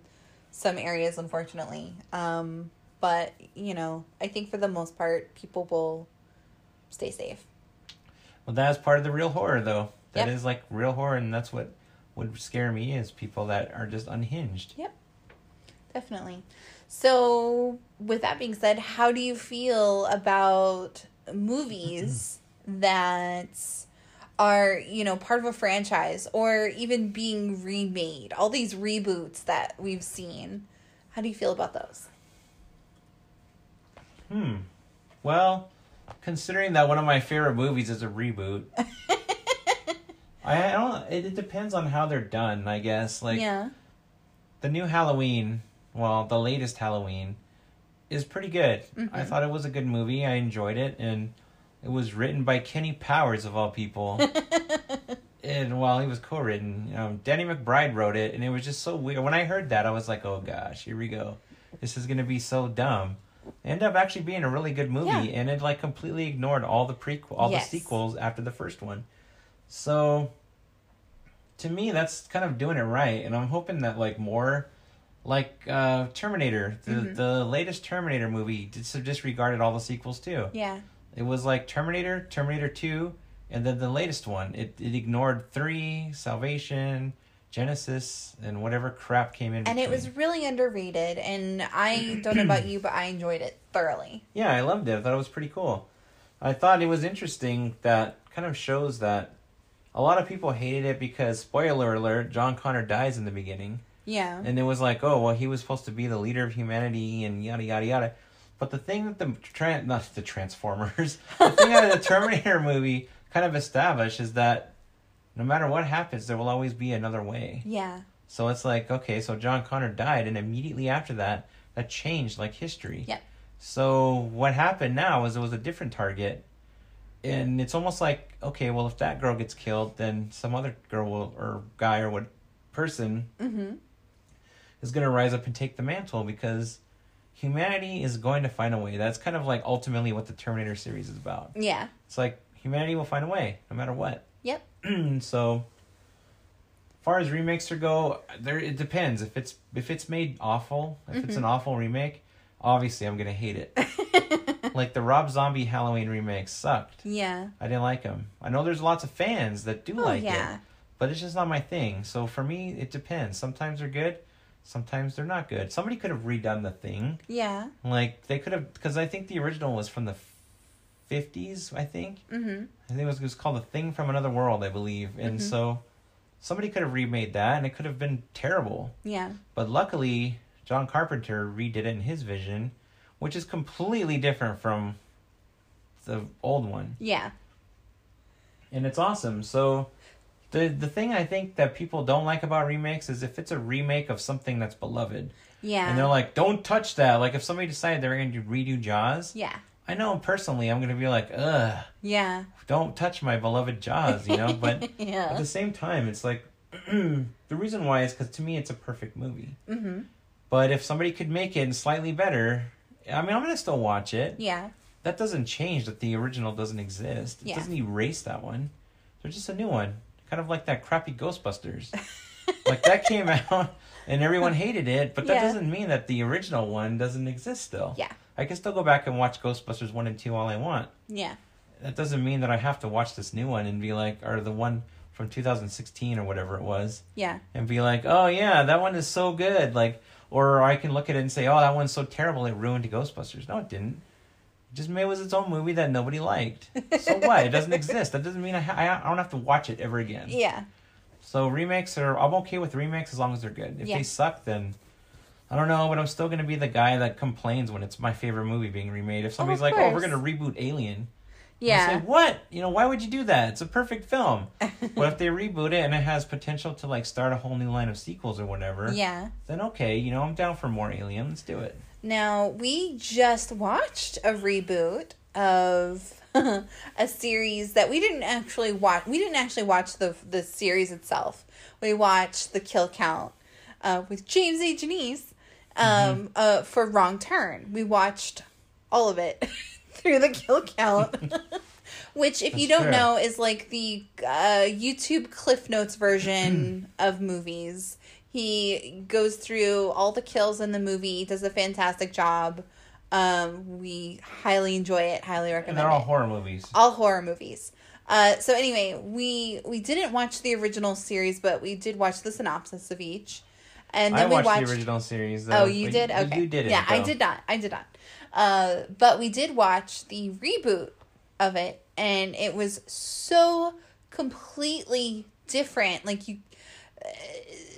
some areas, unfortunately. Um, but you know, I think for the most part, people will stay safe. well that's part of the real horror though That is Yep. like real horror and that's what would scare me is people that are just unhinged Yep, Definitely. So, with that being said, how do you feel about movies that are, you know, part of a franchise or even being remade? All these reboots that we've seen. How do you feel about those? hmm well considering that one of my favorite movies is a reboot I, I don't it, it depends on how they're done i guess like yeah. the new Halloween, well, the latest Halloween, is pretty good. I Mhm. thought it was a good movie. I enjoyed it, and it was written by Kenny Powers of all people. and well, he was co-written. You know, Danny McBride wrote it, and it was just so weird. When I heard that, I was like, "Oh gosh, here we go. This is gonna be so dumb." Ended up actually being a really good movie, Yeah. and it like completely ignored all the prequel, all Yes. the sequels after the first one. So, to me, that's kind of doing it right, and I'm hoping that like more, like uh, Terminator, the Mhm. the latest Terminator movie, dis- disregarded all the sequels too. Yeah. It was like Terminator, Terminator Two, and then the latest one. It it ignored three, Salvation, Genisys, and whatever crap came in. And it was really underrated. And I don't know about you, but I enjoyed it thoroughly. Yeah, I loved it. I thought it was pretty cool. I thought it was interesting that kind of shows that a lot of people hated it because spoiler alert, John Connor dies in the beginning. Yeah. And it was like, oh, well, he was supposed to be the leader of humanity and yada yada yada. But the thing that the tran not the Transformers, the thing that the Terminator movie kind of established is that no matter what happens, there will always be another way. Yeah. So it's like, okay, so John Connor died, and immediately after that, that changed like history. Yeah. So what happened now is it was a different target, and it's almost like, okay, well, if that girl gets killed, then some other girl will, or guy or what person Mm-hmm. Is going to rise up and take the mantle because humanity is going to find a way. That's kind of like ultimately what the Terminator series is about. Yeah. It's like humanity will find a way no matter what. Yep. so far as remakes are go, there it depends. If it's if it's made awful, if it's Mm-hmm. an awful remake, obviously I'm gonna hate it. like the Rob Zombie Halloween remake sucked. Yeah. I didn't like them. I know there's lots of fans that do Oh like yeah. it, but it's just not my thing. So for me, it depends. Sometimes they're good, sometimes they're not good. Somebody could have redone the thing. Yeah. Like they could have, because I think the original was from the fifties. I think. Mm-hmm. I think it was, it was called "The Thing from Another World," I believe, and Mhm. so somebody could have remade that, and it could have been terrible. Yeah. But luckily, John Carpenter redid it in his vision, which is completely different from the old one, Yeah. and it's awesome. So. The, the thing I think that people don't like about remakes is if it's a remake of something that's beloved. Yeah. And they're like, don't touch that. Like, if somebody decided they're going to redo Jaws, yeah. I know personally I'm going to be like, ugh, Yeah. don't touch my beloved Jaws, you know? But at the same time, it's like, the reason why is because to me it's a perfect movie. Mm-hmm. But if somebody could make it slightly better, I mean, I'm going to still watch it. Yeah. That doesn't change that the original doesn't exist. It Yeah. doesn't erase that one. There's just a new one. Kind of like that crappy Ghostbusters. like, that came out and everyone hated it, but that Yeah. doesn't mean that the original one doesn't exist still. Yeah. I can still go back and watch Ghostbusters 1 and 2 all I want. Yeah. That doesn't mean that I have to watch this new one and be like, or the one from 2016 or whatever it was, Yeah. and be like, oh yeah, that one is so good. Like, or I can look at it and say, oh, that one's so terrible, it ruined Ghostbusters. No, it didn't. Just made it was its own movie that nobody liked. So what? It doesn't exist. That doesn't mean I, ha- I don't have to watch it ever again. Yeah. So remakes are, I'm okay with remakes as long as they're good. If Yeah. they suck, then I don't know, but I'm still gonna be the guy that complains when it's my favorite movie being remade. If oh, somebody's of like, "Oh, we're gonna reboot Alien," Yeah. say, "What? You know, why would you do that? It's a perfect film." but if they reboot it and it has potential to like start a whole new line of sequels or whatever, Yeah. then okay, you know, I'm down for more Alien. Let's do it. Now, we just watched a reboot of a series that we didn't actually watch. We didn't actually watch the the series itself. We watched the Kill Count uh, with James A. Janisse um, uh, for Wrong Turn. We watched all of it through the Kill Count. Which, if you don't fair. know, is like the uh, YouTube Cliff Notes version of movies. He goes through all the kills in the movie, does a fantastic job. Um, we highly enjoy it, highly And recommend they're all it. horror movies. all horror movies. Uh, so anyway, we we didn't watch the original series, but we did watch the synopsis of each, and then I we watched, watched the original series. Though, Oh, you did? Okay. You did it. Yeah, I did not. I did not. Uh, but we did watch the reboot of it, and it was so completely different. Like you,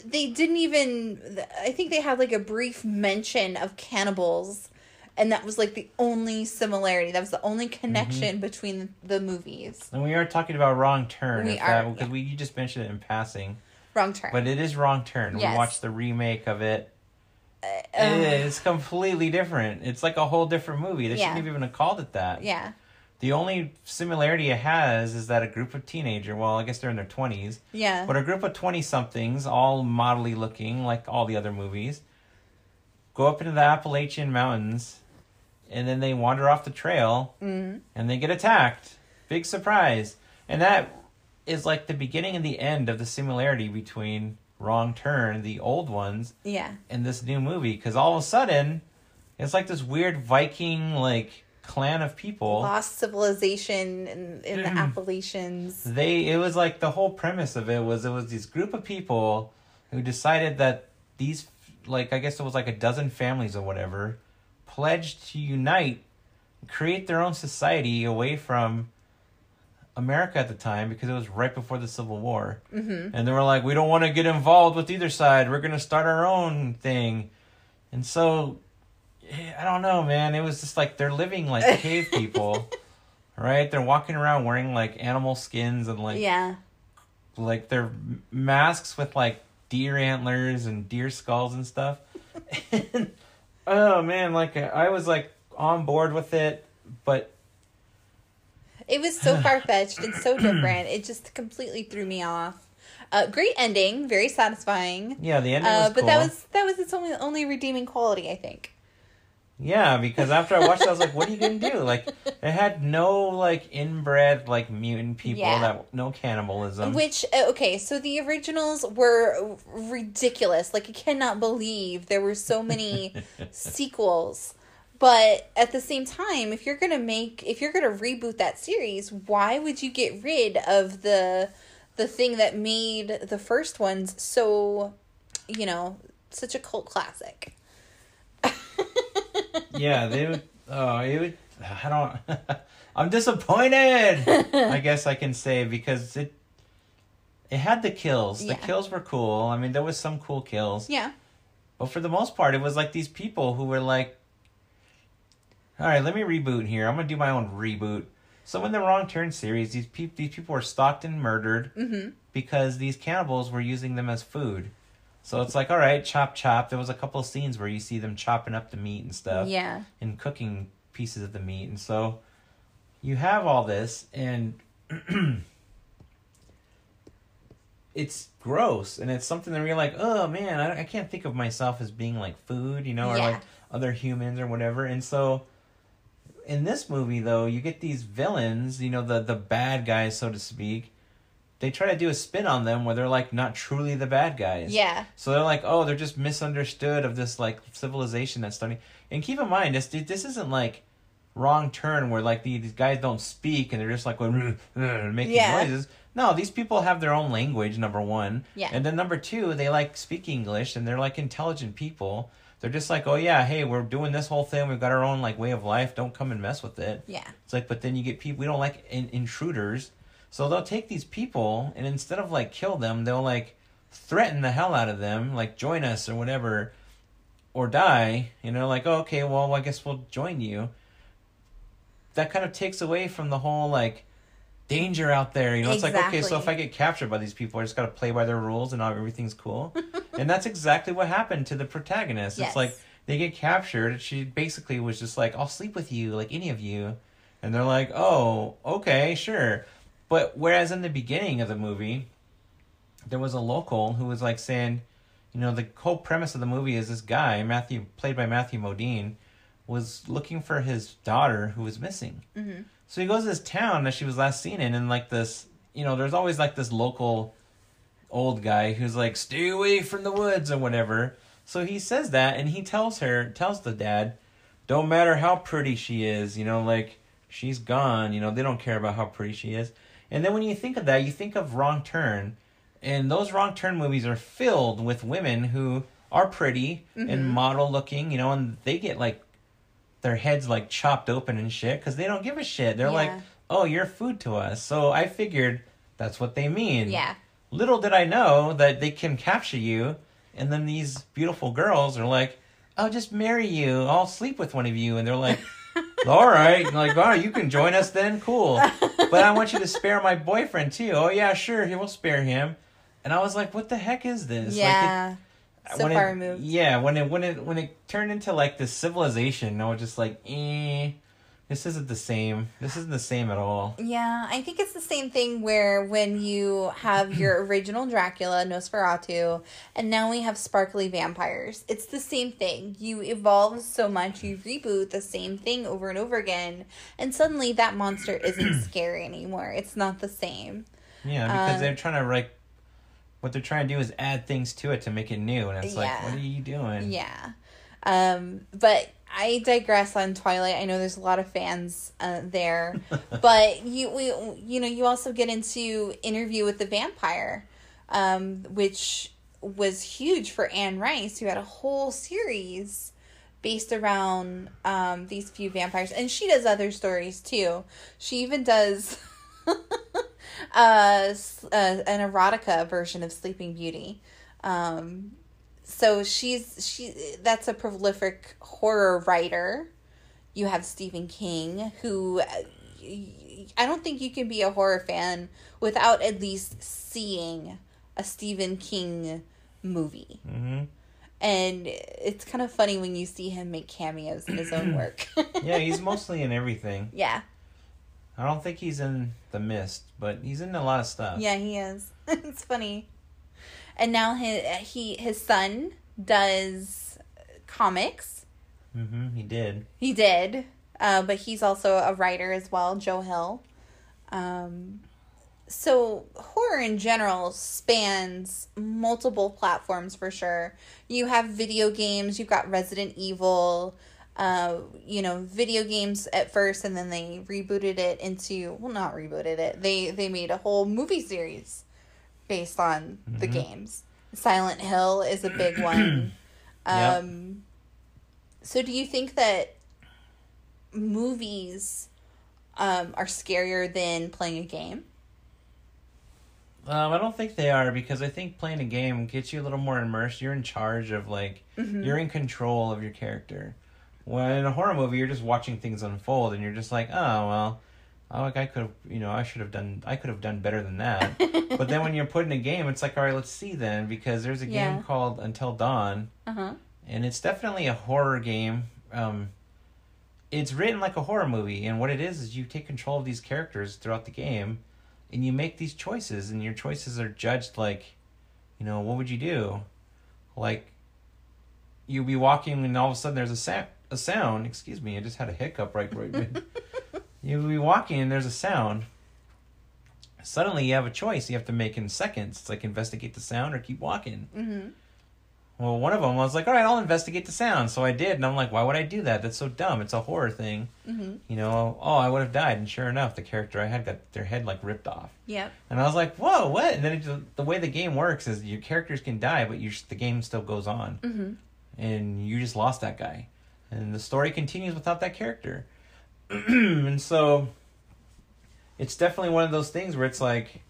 they didn't even. I think they had like a brief mention of cannibals, and that was like the only similarity. That was the only Mm-hmm. connection between the movies. And we are talking about Wrong Turn. We are, because yeah. we you just mentioned it in passing, Wrong turn. but it is Wrong Turn. Yes. We watched the remake of it. uh, it's completely different. It's like a whole different movie. They Yeah. shouldn't have even called it that. yeah, The only similarity it has is that a group of teenager, well, I guess they're in their twenties, yeah, but a group of twenty somethings, all modelly looking like all the other movies, go up into the Appalachian Mountains, and then they wander off the trail, mm, and they get attacked. Big surprise, and that is like the beginning and the end of the similarity between Wrong Turn, the old ones, yeah, in this new movie. Because all of a sudden it's like this weird Viking like clan of people. lost civilization in, in the Mm. Appalachians. They it was like the whole premise of it was it was this group of people who decided that these like I guess it was like a dozen families or whatever pledged to unite, create their own society away from America at the time because it was right before the Civil War. Mm-hmm. And they were like, we don't want to get involved with either side. We're going to start our own thing. And so, I don't know, man. It was just like they're living like cave people, right? They're walking around wearing like animal skins and like yeah, like their masks with like deer antlers and deer skulls and stuff. and, oh man, like I was like on board with it, but it was so far fetched and so different. It just completely threw me off. Uh, great ending, very satisfying. yeah, the ending Uh, was but cool. that was that was its only only redeeming quality, I think. Yeah, because after I watched it, I was like, "What are you gonna do?" Like, it had no like inbred like mutant people Yeah. that no cannibalism. Which uh, okay, so the originals were ridiculous. Like I cannot believe there were so many sequels. But at the same time, if you're gonna make if you're gonna reboot that series, why would you get rid of the the thing that made the first ones so you know, such a cult classic? yeah, they would. Oh, it would. I don't. I'm disappointed. I guess I can say because it. It had the kills. Yeah. The kills were cool. I mean, there was some cool kills, Yeah. but for the most part, it was like these people who were like, "All right, let me reboot here. I'm gonna do my own reboot." So in the Wrong Turn series, these people these people were stalked and murdered Mm-hmm. because these cannibals were using them as food. So it's like, all right, chop chop. There was a couple of scenes where you see them chopping up the meat and stuff Yeah. and cooking pieces of the meat. And so you have all this and it's gross and it's something that you're like, oh man, I, I can't think of myself as being like food, you know, or Yeah. like other humans or whatever. And so in this movie though, you get these villains, you know, the the bad guys, so to speak. They try to do a spin on them where they're like not truly the bad guys. Yeah. So they're like, oh, they're just misunderstood of this like civilization that's starting. And keep in mind, this this isn't like wrong turn where like these guys don't speak and they're just like going, making Yeah. noises. No, these people have their own language. Number one, Yeah. and then number two, they like speak English and they're like intelligent people. They're just like, oh yeah, hey, we're doing this whole thing. We've got our own like way of life. Don't come and mess with it. Yeah. It's like, but then you get people we don't like in, intruders, so they'll take these people and instead of like kill them, they'll like threaten the hell out of them, like join us or whatever, or die. You know, like oh, okay, well, I guess we'll join you. That kind of takes away from the whole like danger out there. You know, it's like okay, so if I get captured by these people, I just got to play by their rules and everything's cool. and that's exactly what happened to the protagonist. Yes. It's like they get captured she basically was just like i'll sleep with you like any of you and they're like oh okay sure but whereas in the beginning of the movie there was a local who was like saying you know the whole premise of the movie is this guy matthew played by matthew modine was looking for his daughter who was missing. Mm-hmm. so he goes to this town that she was last seen in and like this you know there's always like this local old guy who's like stay away from the woods or whatever. So he says that and he tells her tells the dad don't matter how pretty she is you know like she's gone you know they don't care about how pretty she is and then when you think of that you think of wrong turn and those wrong turn movies are filled with women who are pretty and mm-hmm. model looking you know and they get like their heads like chopped open and shit because they don't give a shit. They're like oh you're food to us. So i figured that's what they mean. Yeah. little did I know that they can capture you, and then these beautiful girls are like, "I'll just marry you. I'll sleep with one of you," and they're like, "All right, like, oh, you can join us then, cool." But I want you to spare my boyfriend too. Oh yeah, sure, he will spare him. And I was like, "What the heck is this?" Like, it- Yeah. so when far it, removed. Yeah, when it when it when it turned into like this civilization, I was just like, eh, this isn't the same. This isn't the same at all. Yeah, I think it's the same thing where when you have your original Dracula, Nosferatu, and now we have sparkly vampires. It's the same thing. You evolve so much, you reboot the same thing over and over again, and suddenly that monster isn't scary anymore. It's not the same. Yeah, because Um, they're trying to like, what they're trying to do is add things to it to make it new, and it's like, what are you doing? Yeah. Um, but I digress on Twilight. I know there's a lot of fans uh, there, but you we you know you also get into Interview with the Vampire, um, which was huge for Anne Rice, who had a whole series based around um, these few vampires, and she does other stories too. She even does. uh, uh, an erotica version of Sleeping Beauty. Um, so she's she that's a prolific horror writer. You have Stephen King, who uh, I don't think you can be a horror fan without at least seeing a Stephen King movie. hmm And it's kind of funny when you see him make cameos in his own work. Yeah, he's mostly in everything. yeah, I don't think he's in The Mist, but he's in a lot of stuff. yeah, he is. it's funny. And now his he his son does comics Mm-hmm. He did. He did, uh, but he's also a writer as well, Joe Hill. Um, so horror in general spans multiple platforms for sure. You have video games. You've got Resident Evil. Uh, you know, video games at first, and then they rebooted it into well, not rebooted it. They they made a whole movie series based on the games. Silent Hill is a big one. Yep. Um, so do you think that movies um, are scarier than playing a game? Um, I don't think they are because I think playing a game gets you a little more immersed. You're in charge of like you're in control of your character. When in a horror movie, you're just watching things unfold, and you're just like, oh well, oh, like I could have, you know, I should have done, I could have done better than that. but then when you're put in a game, it's like, all right, let's see then, because there's a Yeah. game called Until Dawn, Uh huh. and it's definitely a horror game. Um, it's written like a horror movie, and what it is is you take control of these characters throughout the game, and you make these choices, and your choices are judged like, you know, what would you do? Like, you'll be walking, and all of a sudden there's a sa- a sound. Excuse me, I just had a hiccup right right. mid- You'll be walking, and there's a sound. Suddenly, you have a choice you have to make in seconds. It's like investigate the sound or keep walking. Mm-hmm. Well, one of them I was like, all right, I'll investigate the sound. So I did, and I'm like, why would I do that? That's so dumb. It's a horror thing. Mm-hmm. You know, oh, I would have died. And sure enough, the character I had got their head like ripped off. Yep. And I was like, whoa, what? And then it, just- the way the game works is your characters can die, but you the game still goes on. Mm-hmm. And you just lost that guy. And the story continues without that character. and so it's definitely one of those things where it's like,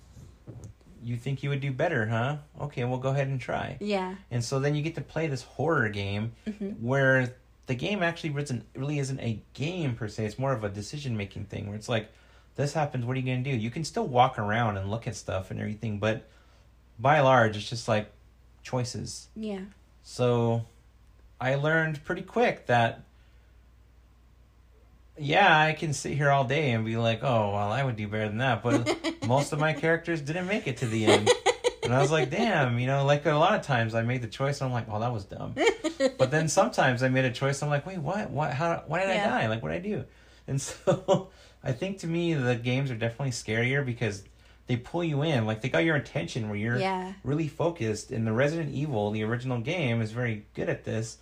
you think you would do better, huh? Okay, we'll go ahead and try. Yeah. And so then you get to play this horror game Mhm. where the game actually isn't, really isn't a game per se. It's more of a decision making thing where it's like, this happens, what are you going to do? You can still walk around and look at stuff and everything, but by and large, it's just like choices. Yeah. So I learned pretty quick that, yeah, I can sit here all day and be like, oh, well, I would do better than that. But most of my characters didn't make it to the end. And I was like, damn, you know, like a lot of times I made the choice and I'm like, oh, that was dumb. But then sometimes I made a choice. I'm like, wait, what? What? How? Why did Yeah. I die? Like, what did I do? And so I think to me the games are definitely scarier because they pull you in. Like they got your attention where you're Yeah. really focused. And the Resident Evil, the original game, is very good at this.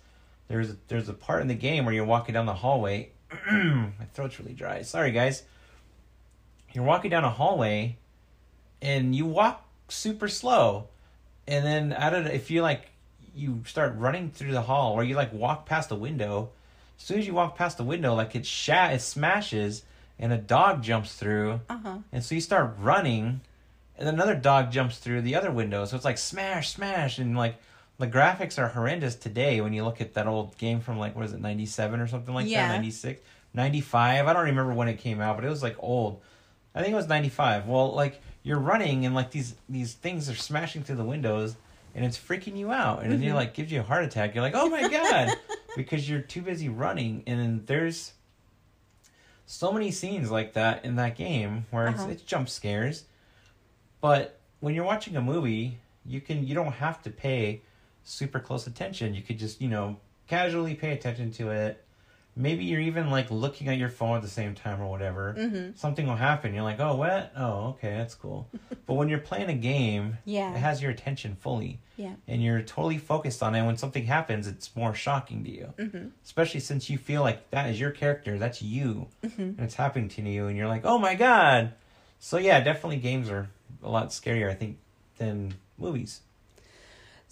There's there's a part in the game where you're walking down the hallway. My throat's really dry. Sorry, guys. You're walking down a hallway, and you walk super slow, and then out of the, if you like you start running through the hall, or you like walk past the window. As soon as you walk past the window, like it shat, it smashes, and a dog jumps through. Uh huh. And so you start running, and then another dog jumps through the other window. So it's like smash, smash, and like the graphics are horrendous today when you look at that old game from like what is it, ninety seven or something like Yeah. that, 96, 95. I don't remember when it came out, but it was like old. I think it was ninety five. Well, like you're running and like these these things are smashing through the windows. And it's freaking you out, and Mm-hmm. it like gives you a heart attack. You're like, "Oh my god," because you're too busy running. And then there's so many scenes like that in that game where Uh-huh. it's, it's jump scares but when you're watching a movie you can you don't have to pay super close attention. You could just you know casually pay attention to it. Maybe you're even like looking at your phone at the same time or whatever. Mm-hmm. something will happen. You're like oh what? Oh okay that's cool. But when you're playing a game Yeah. it has your attention fully. Yeah. and you're totally focused on it. When something happens it's more shocking to you. Mm-hmm. especially since you feel like that is your character. That's you. Mm-hmm. and it's happening to you. And you're like oh my god. So yeah definitely games are a lot scarier i think than movies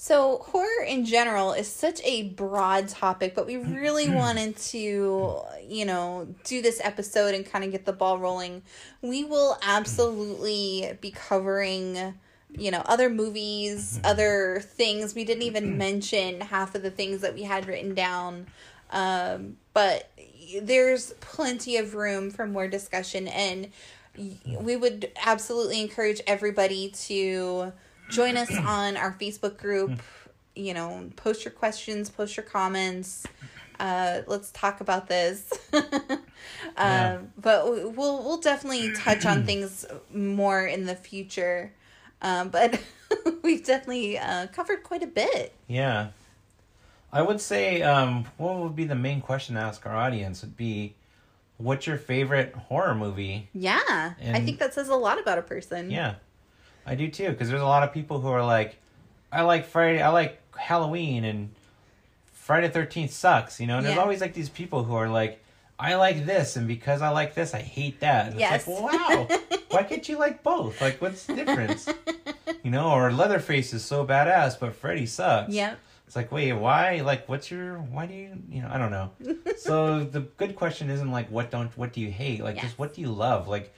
So, horror in general is such a broad topic, but we really wanted to, you know, do this episode and kind of get the ball rolling. We will absolutely be covering, you know, other movies, other things. We didn't even mention half of the things that we had written down. Um, but there's plenty of room for more discussion, and we would absolutely encourage everybody to join us on our Facebook group. You know, post your questions, post your comments. Uh, let's talk about this. um, Yeah. But we- we'll we'll definitely touch on things more in the future. Um, but we've definitely uh, covered quite a bit. yeah I would say, um, what would be the main question to ask our audience would be, what's your favorite horror movie? Yeah, I think that says a lot about a person. Yeah, I do too. Because there's a lot of people who are like, I like Friday, I like Halloween, and Friday Thirteenth sucks. You know, and there's always like these people who are like, I like this, and because I like this, I hate that. And Yes. It's like, wow, why can't you like both? Like, what's the difference? you know, or Leatherface is so badass, but Freddy sucks. Yeah. It's like, wait, why? Like, what's your? Why do you? You know, I don't know. so the good question isn't like what don't what do you hate? Like, just what do you love? Like,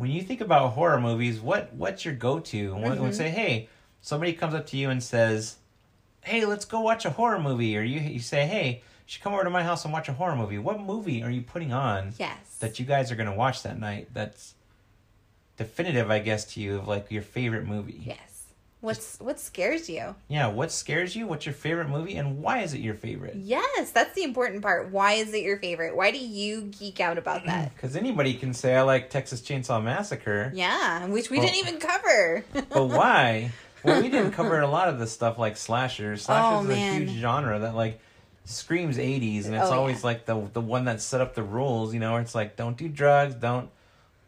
when you think about horror movies, what what's your go to? When, when Mhm. say, hey, somebody comes up to you and says, hey, let's go watch a horror movie, or you you say, hey, you should come over to my house and watch a horror movie. What movie are you putting on Yes. that you guys are gonna watch that night? That's definitive, I guess, to you of like your favorite movie. yes. What's what scares you? Yeah, what scares you? What's your favorite movie, and why is it your favorite? Yes, that's the important part. Why is it your favorite? Why do you geek out about that? Because anybody can say I like Texas Chainsaw Massacre, yeah, which we Well- didn't even cover. but why? Well, we didn't cover a lot of the stuff like slashers. Slashers Oh, is man. a huge genre that like screams '80s, and it's Oh, always yeah. like the the one that set up the rules. You know, where it's like don't do drugs, don't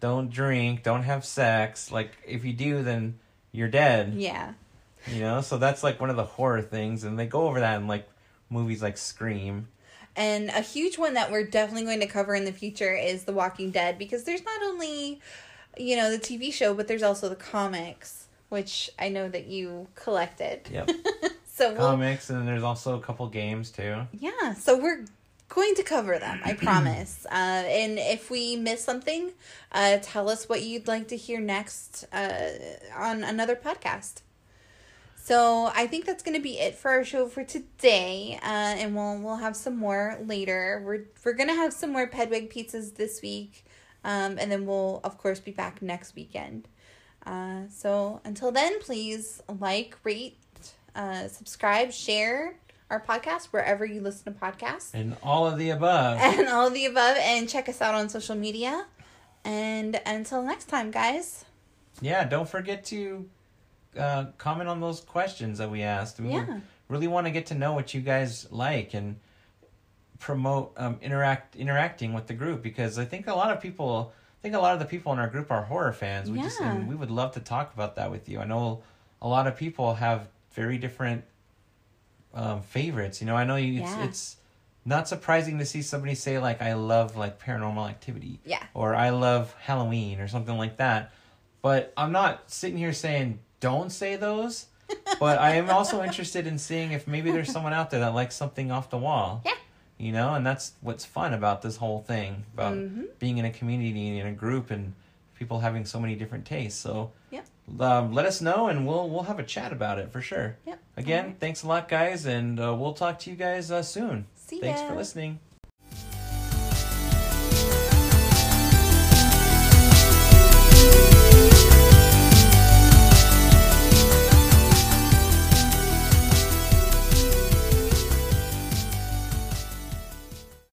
don't drink, don't have sex. Like if you do, then you're dead. yeah. You know, so that's like one of the horror things, and they go over that in like movies like Scream. And a huge one that we're definitely going to cover in the future is The Walking Dead because there's not only, you know, the TV show, but there's also the comics, which I know that you collected. Yep, So we'll, comics, and then there's also a couple games too. yeah, so we're going to cover them, I promise. Uh, and if we miss something, uh, tell us what you'd like to hear next uh, on another podcast. So I think that's going to be it for our show for today, uh, and we'll we'll have some more later. We're we're gonna have some more Pedwig pizzas this week, um, and then we'll of course be back next weekend. Uh, so until then, please like, rate, uh, subscribe, share our podcast wherever you listen to podcasts, And all of the above. and all of the above, and check us out on social media. And until next time, guys. yeah, don't forget to uh, comment on those questions that we asked. We Yeah. really want to get to know what you guys like and promote um, interact interacting with the group because I think a lot of people I think a lot of the people in our group are horror fans. We just Yeah. and we would love to talk about that with you. I know a lot of people have very different um, favorites. You know, I know you. It's, Yeah. it's not surprising to see somebody say like I love like Paranormal Activity Yeah. or I love Halloween or something like that. But I'm not sitting here saying don't say those. but I am also interested in seeing if maybe there's someone out there that likes something off the wall. Yeah. You know, and that's what's fun about this whole thing about Mhm. being in a community and in a group and people having so many different tastes. So um, let us know and we'll we'll have a chat about it for sure. Yep. Again, right. thanks a lot, guys, and uh, we'll talk to you guys uh, soon. See thanks ya. for listening.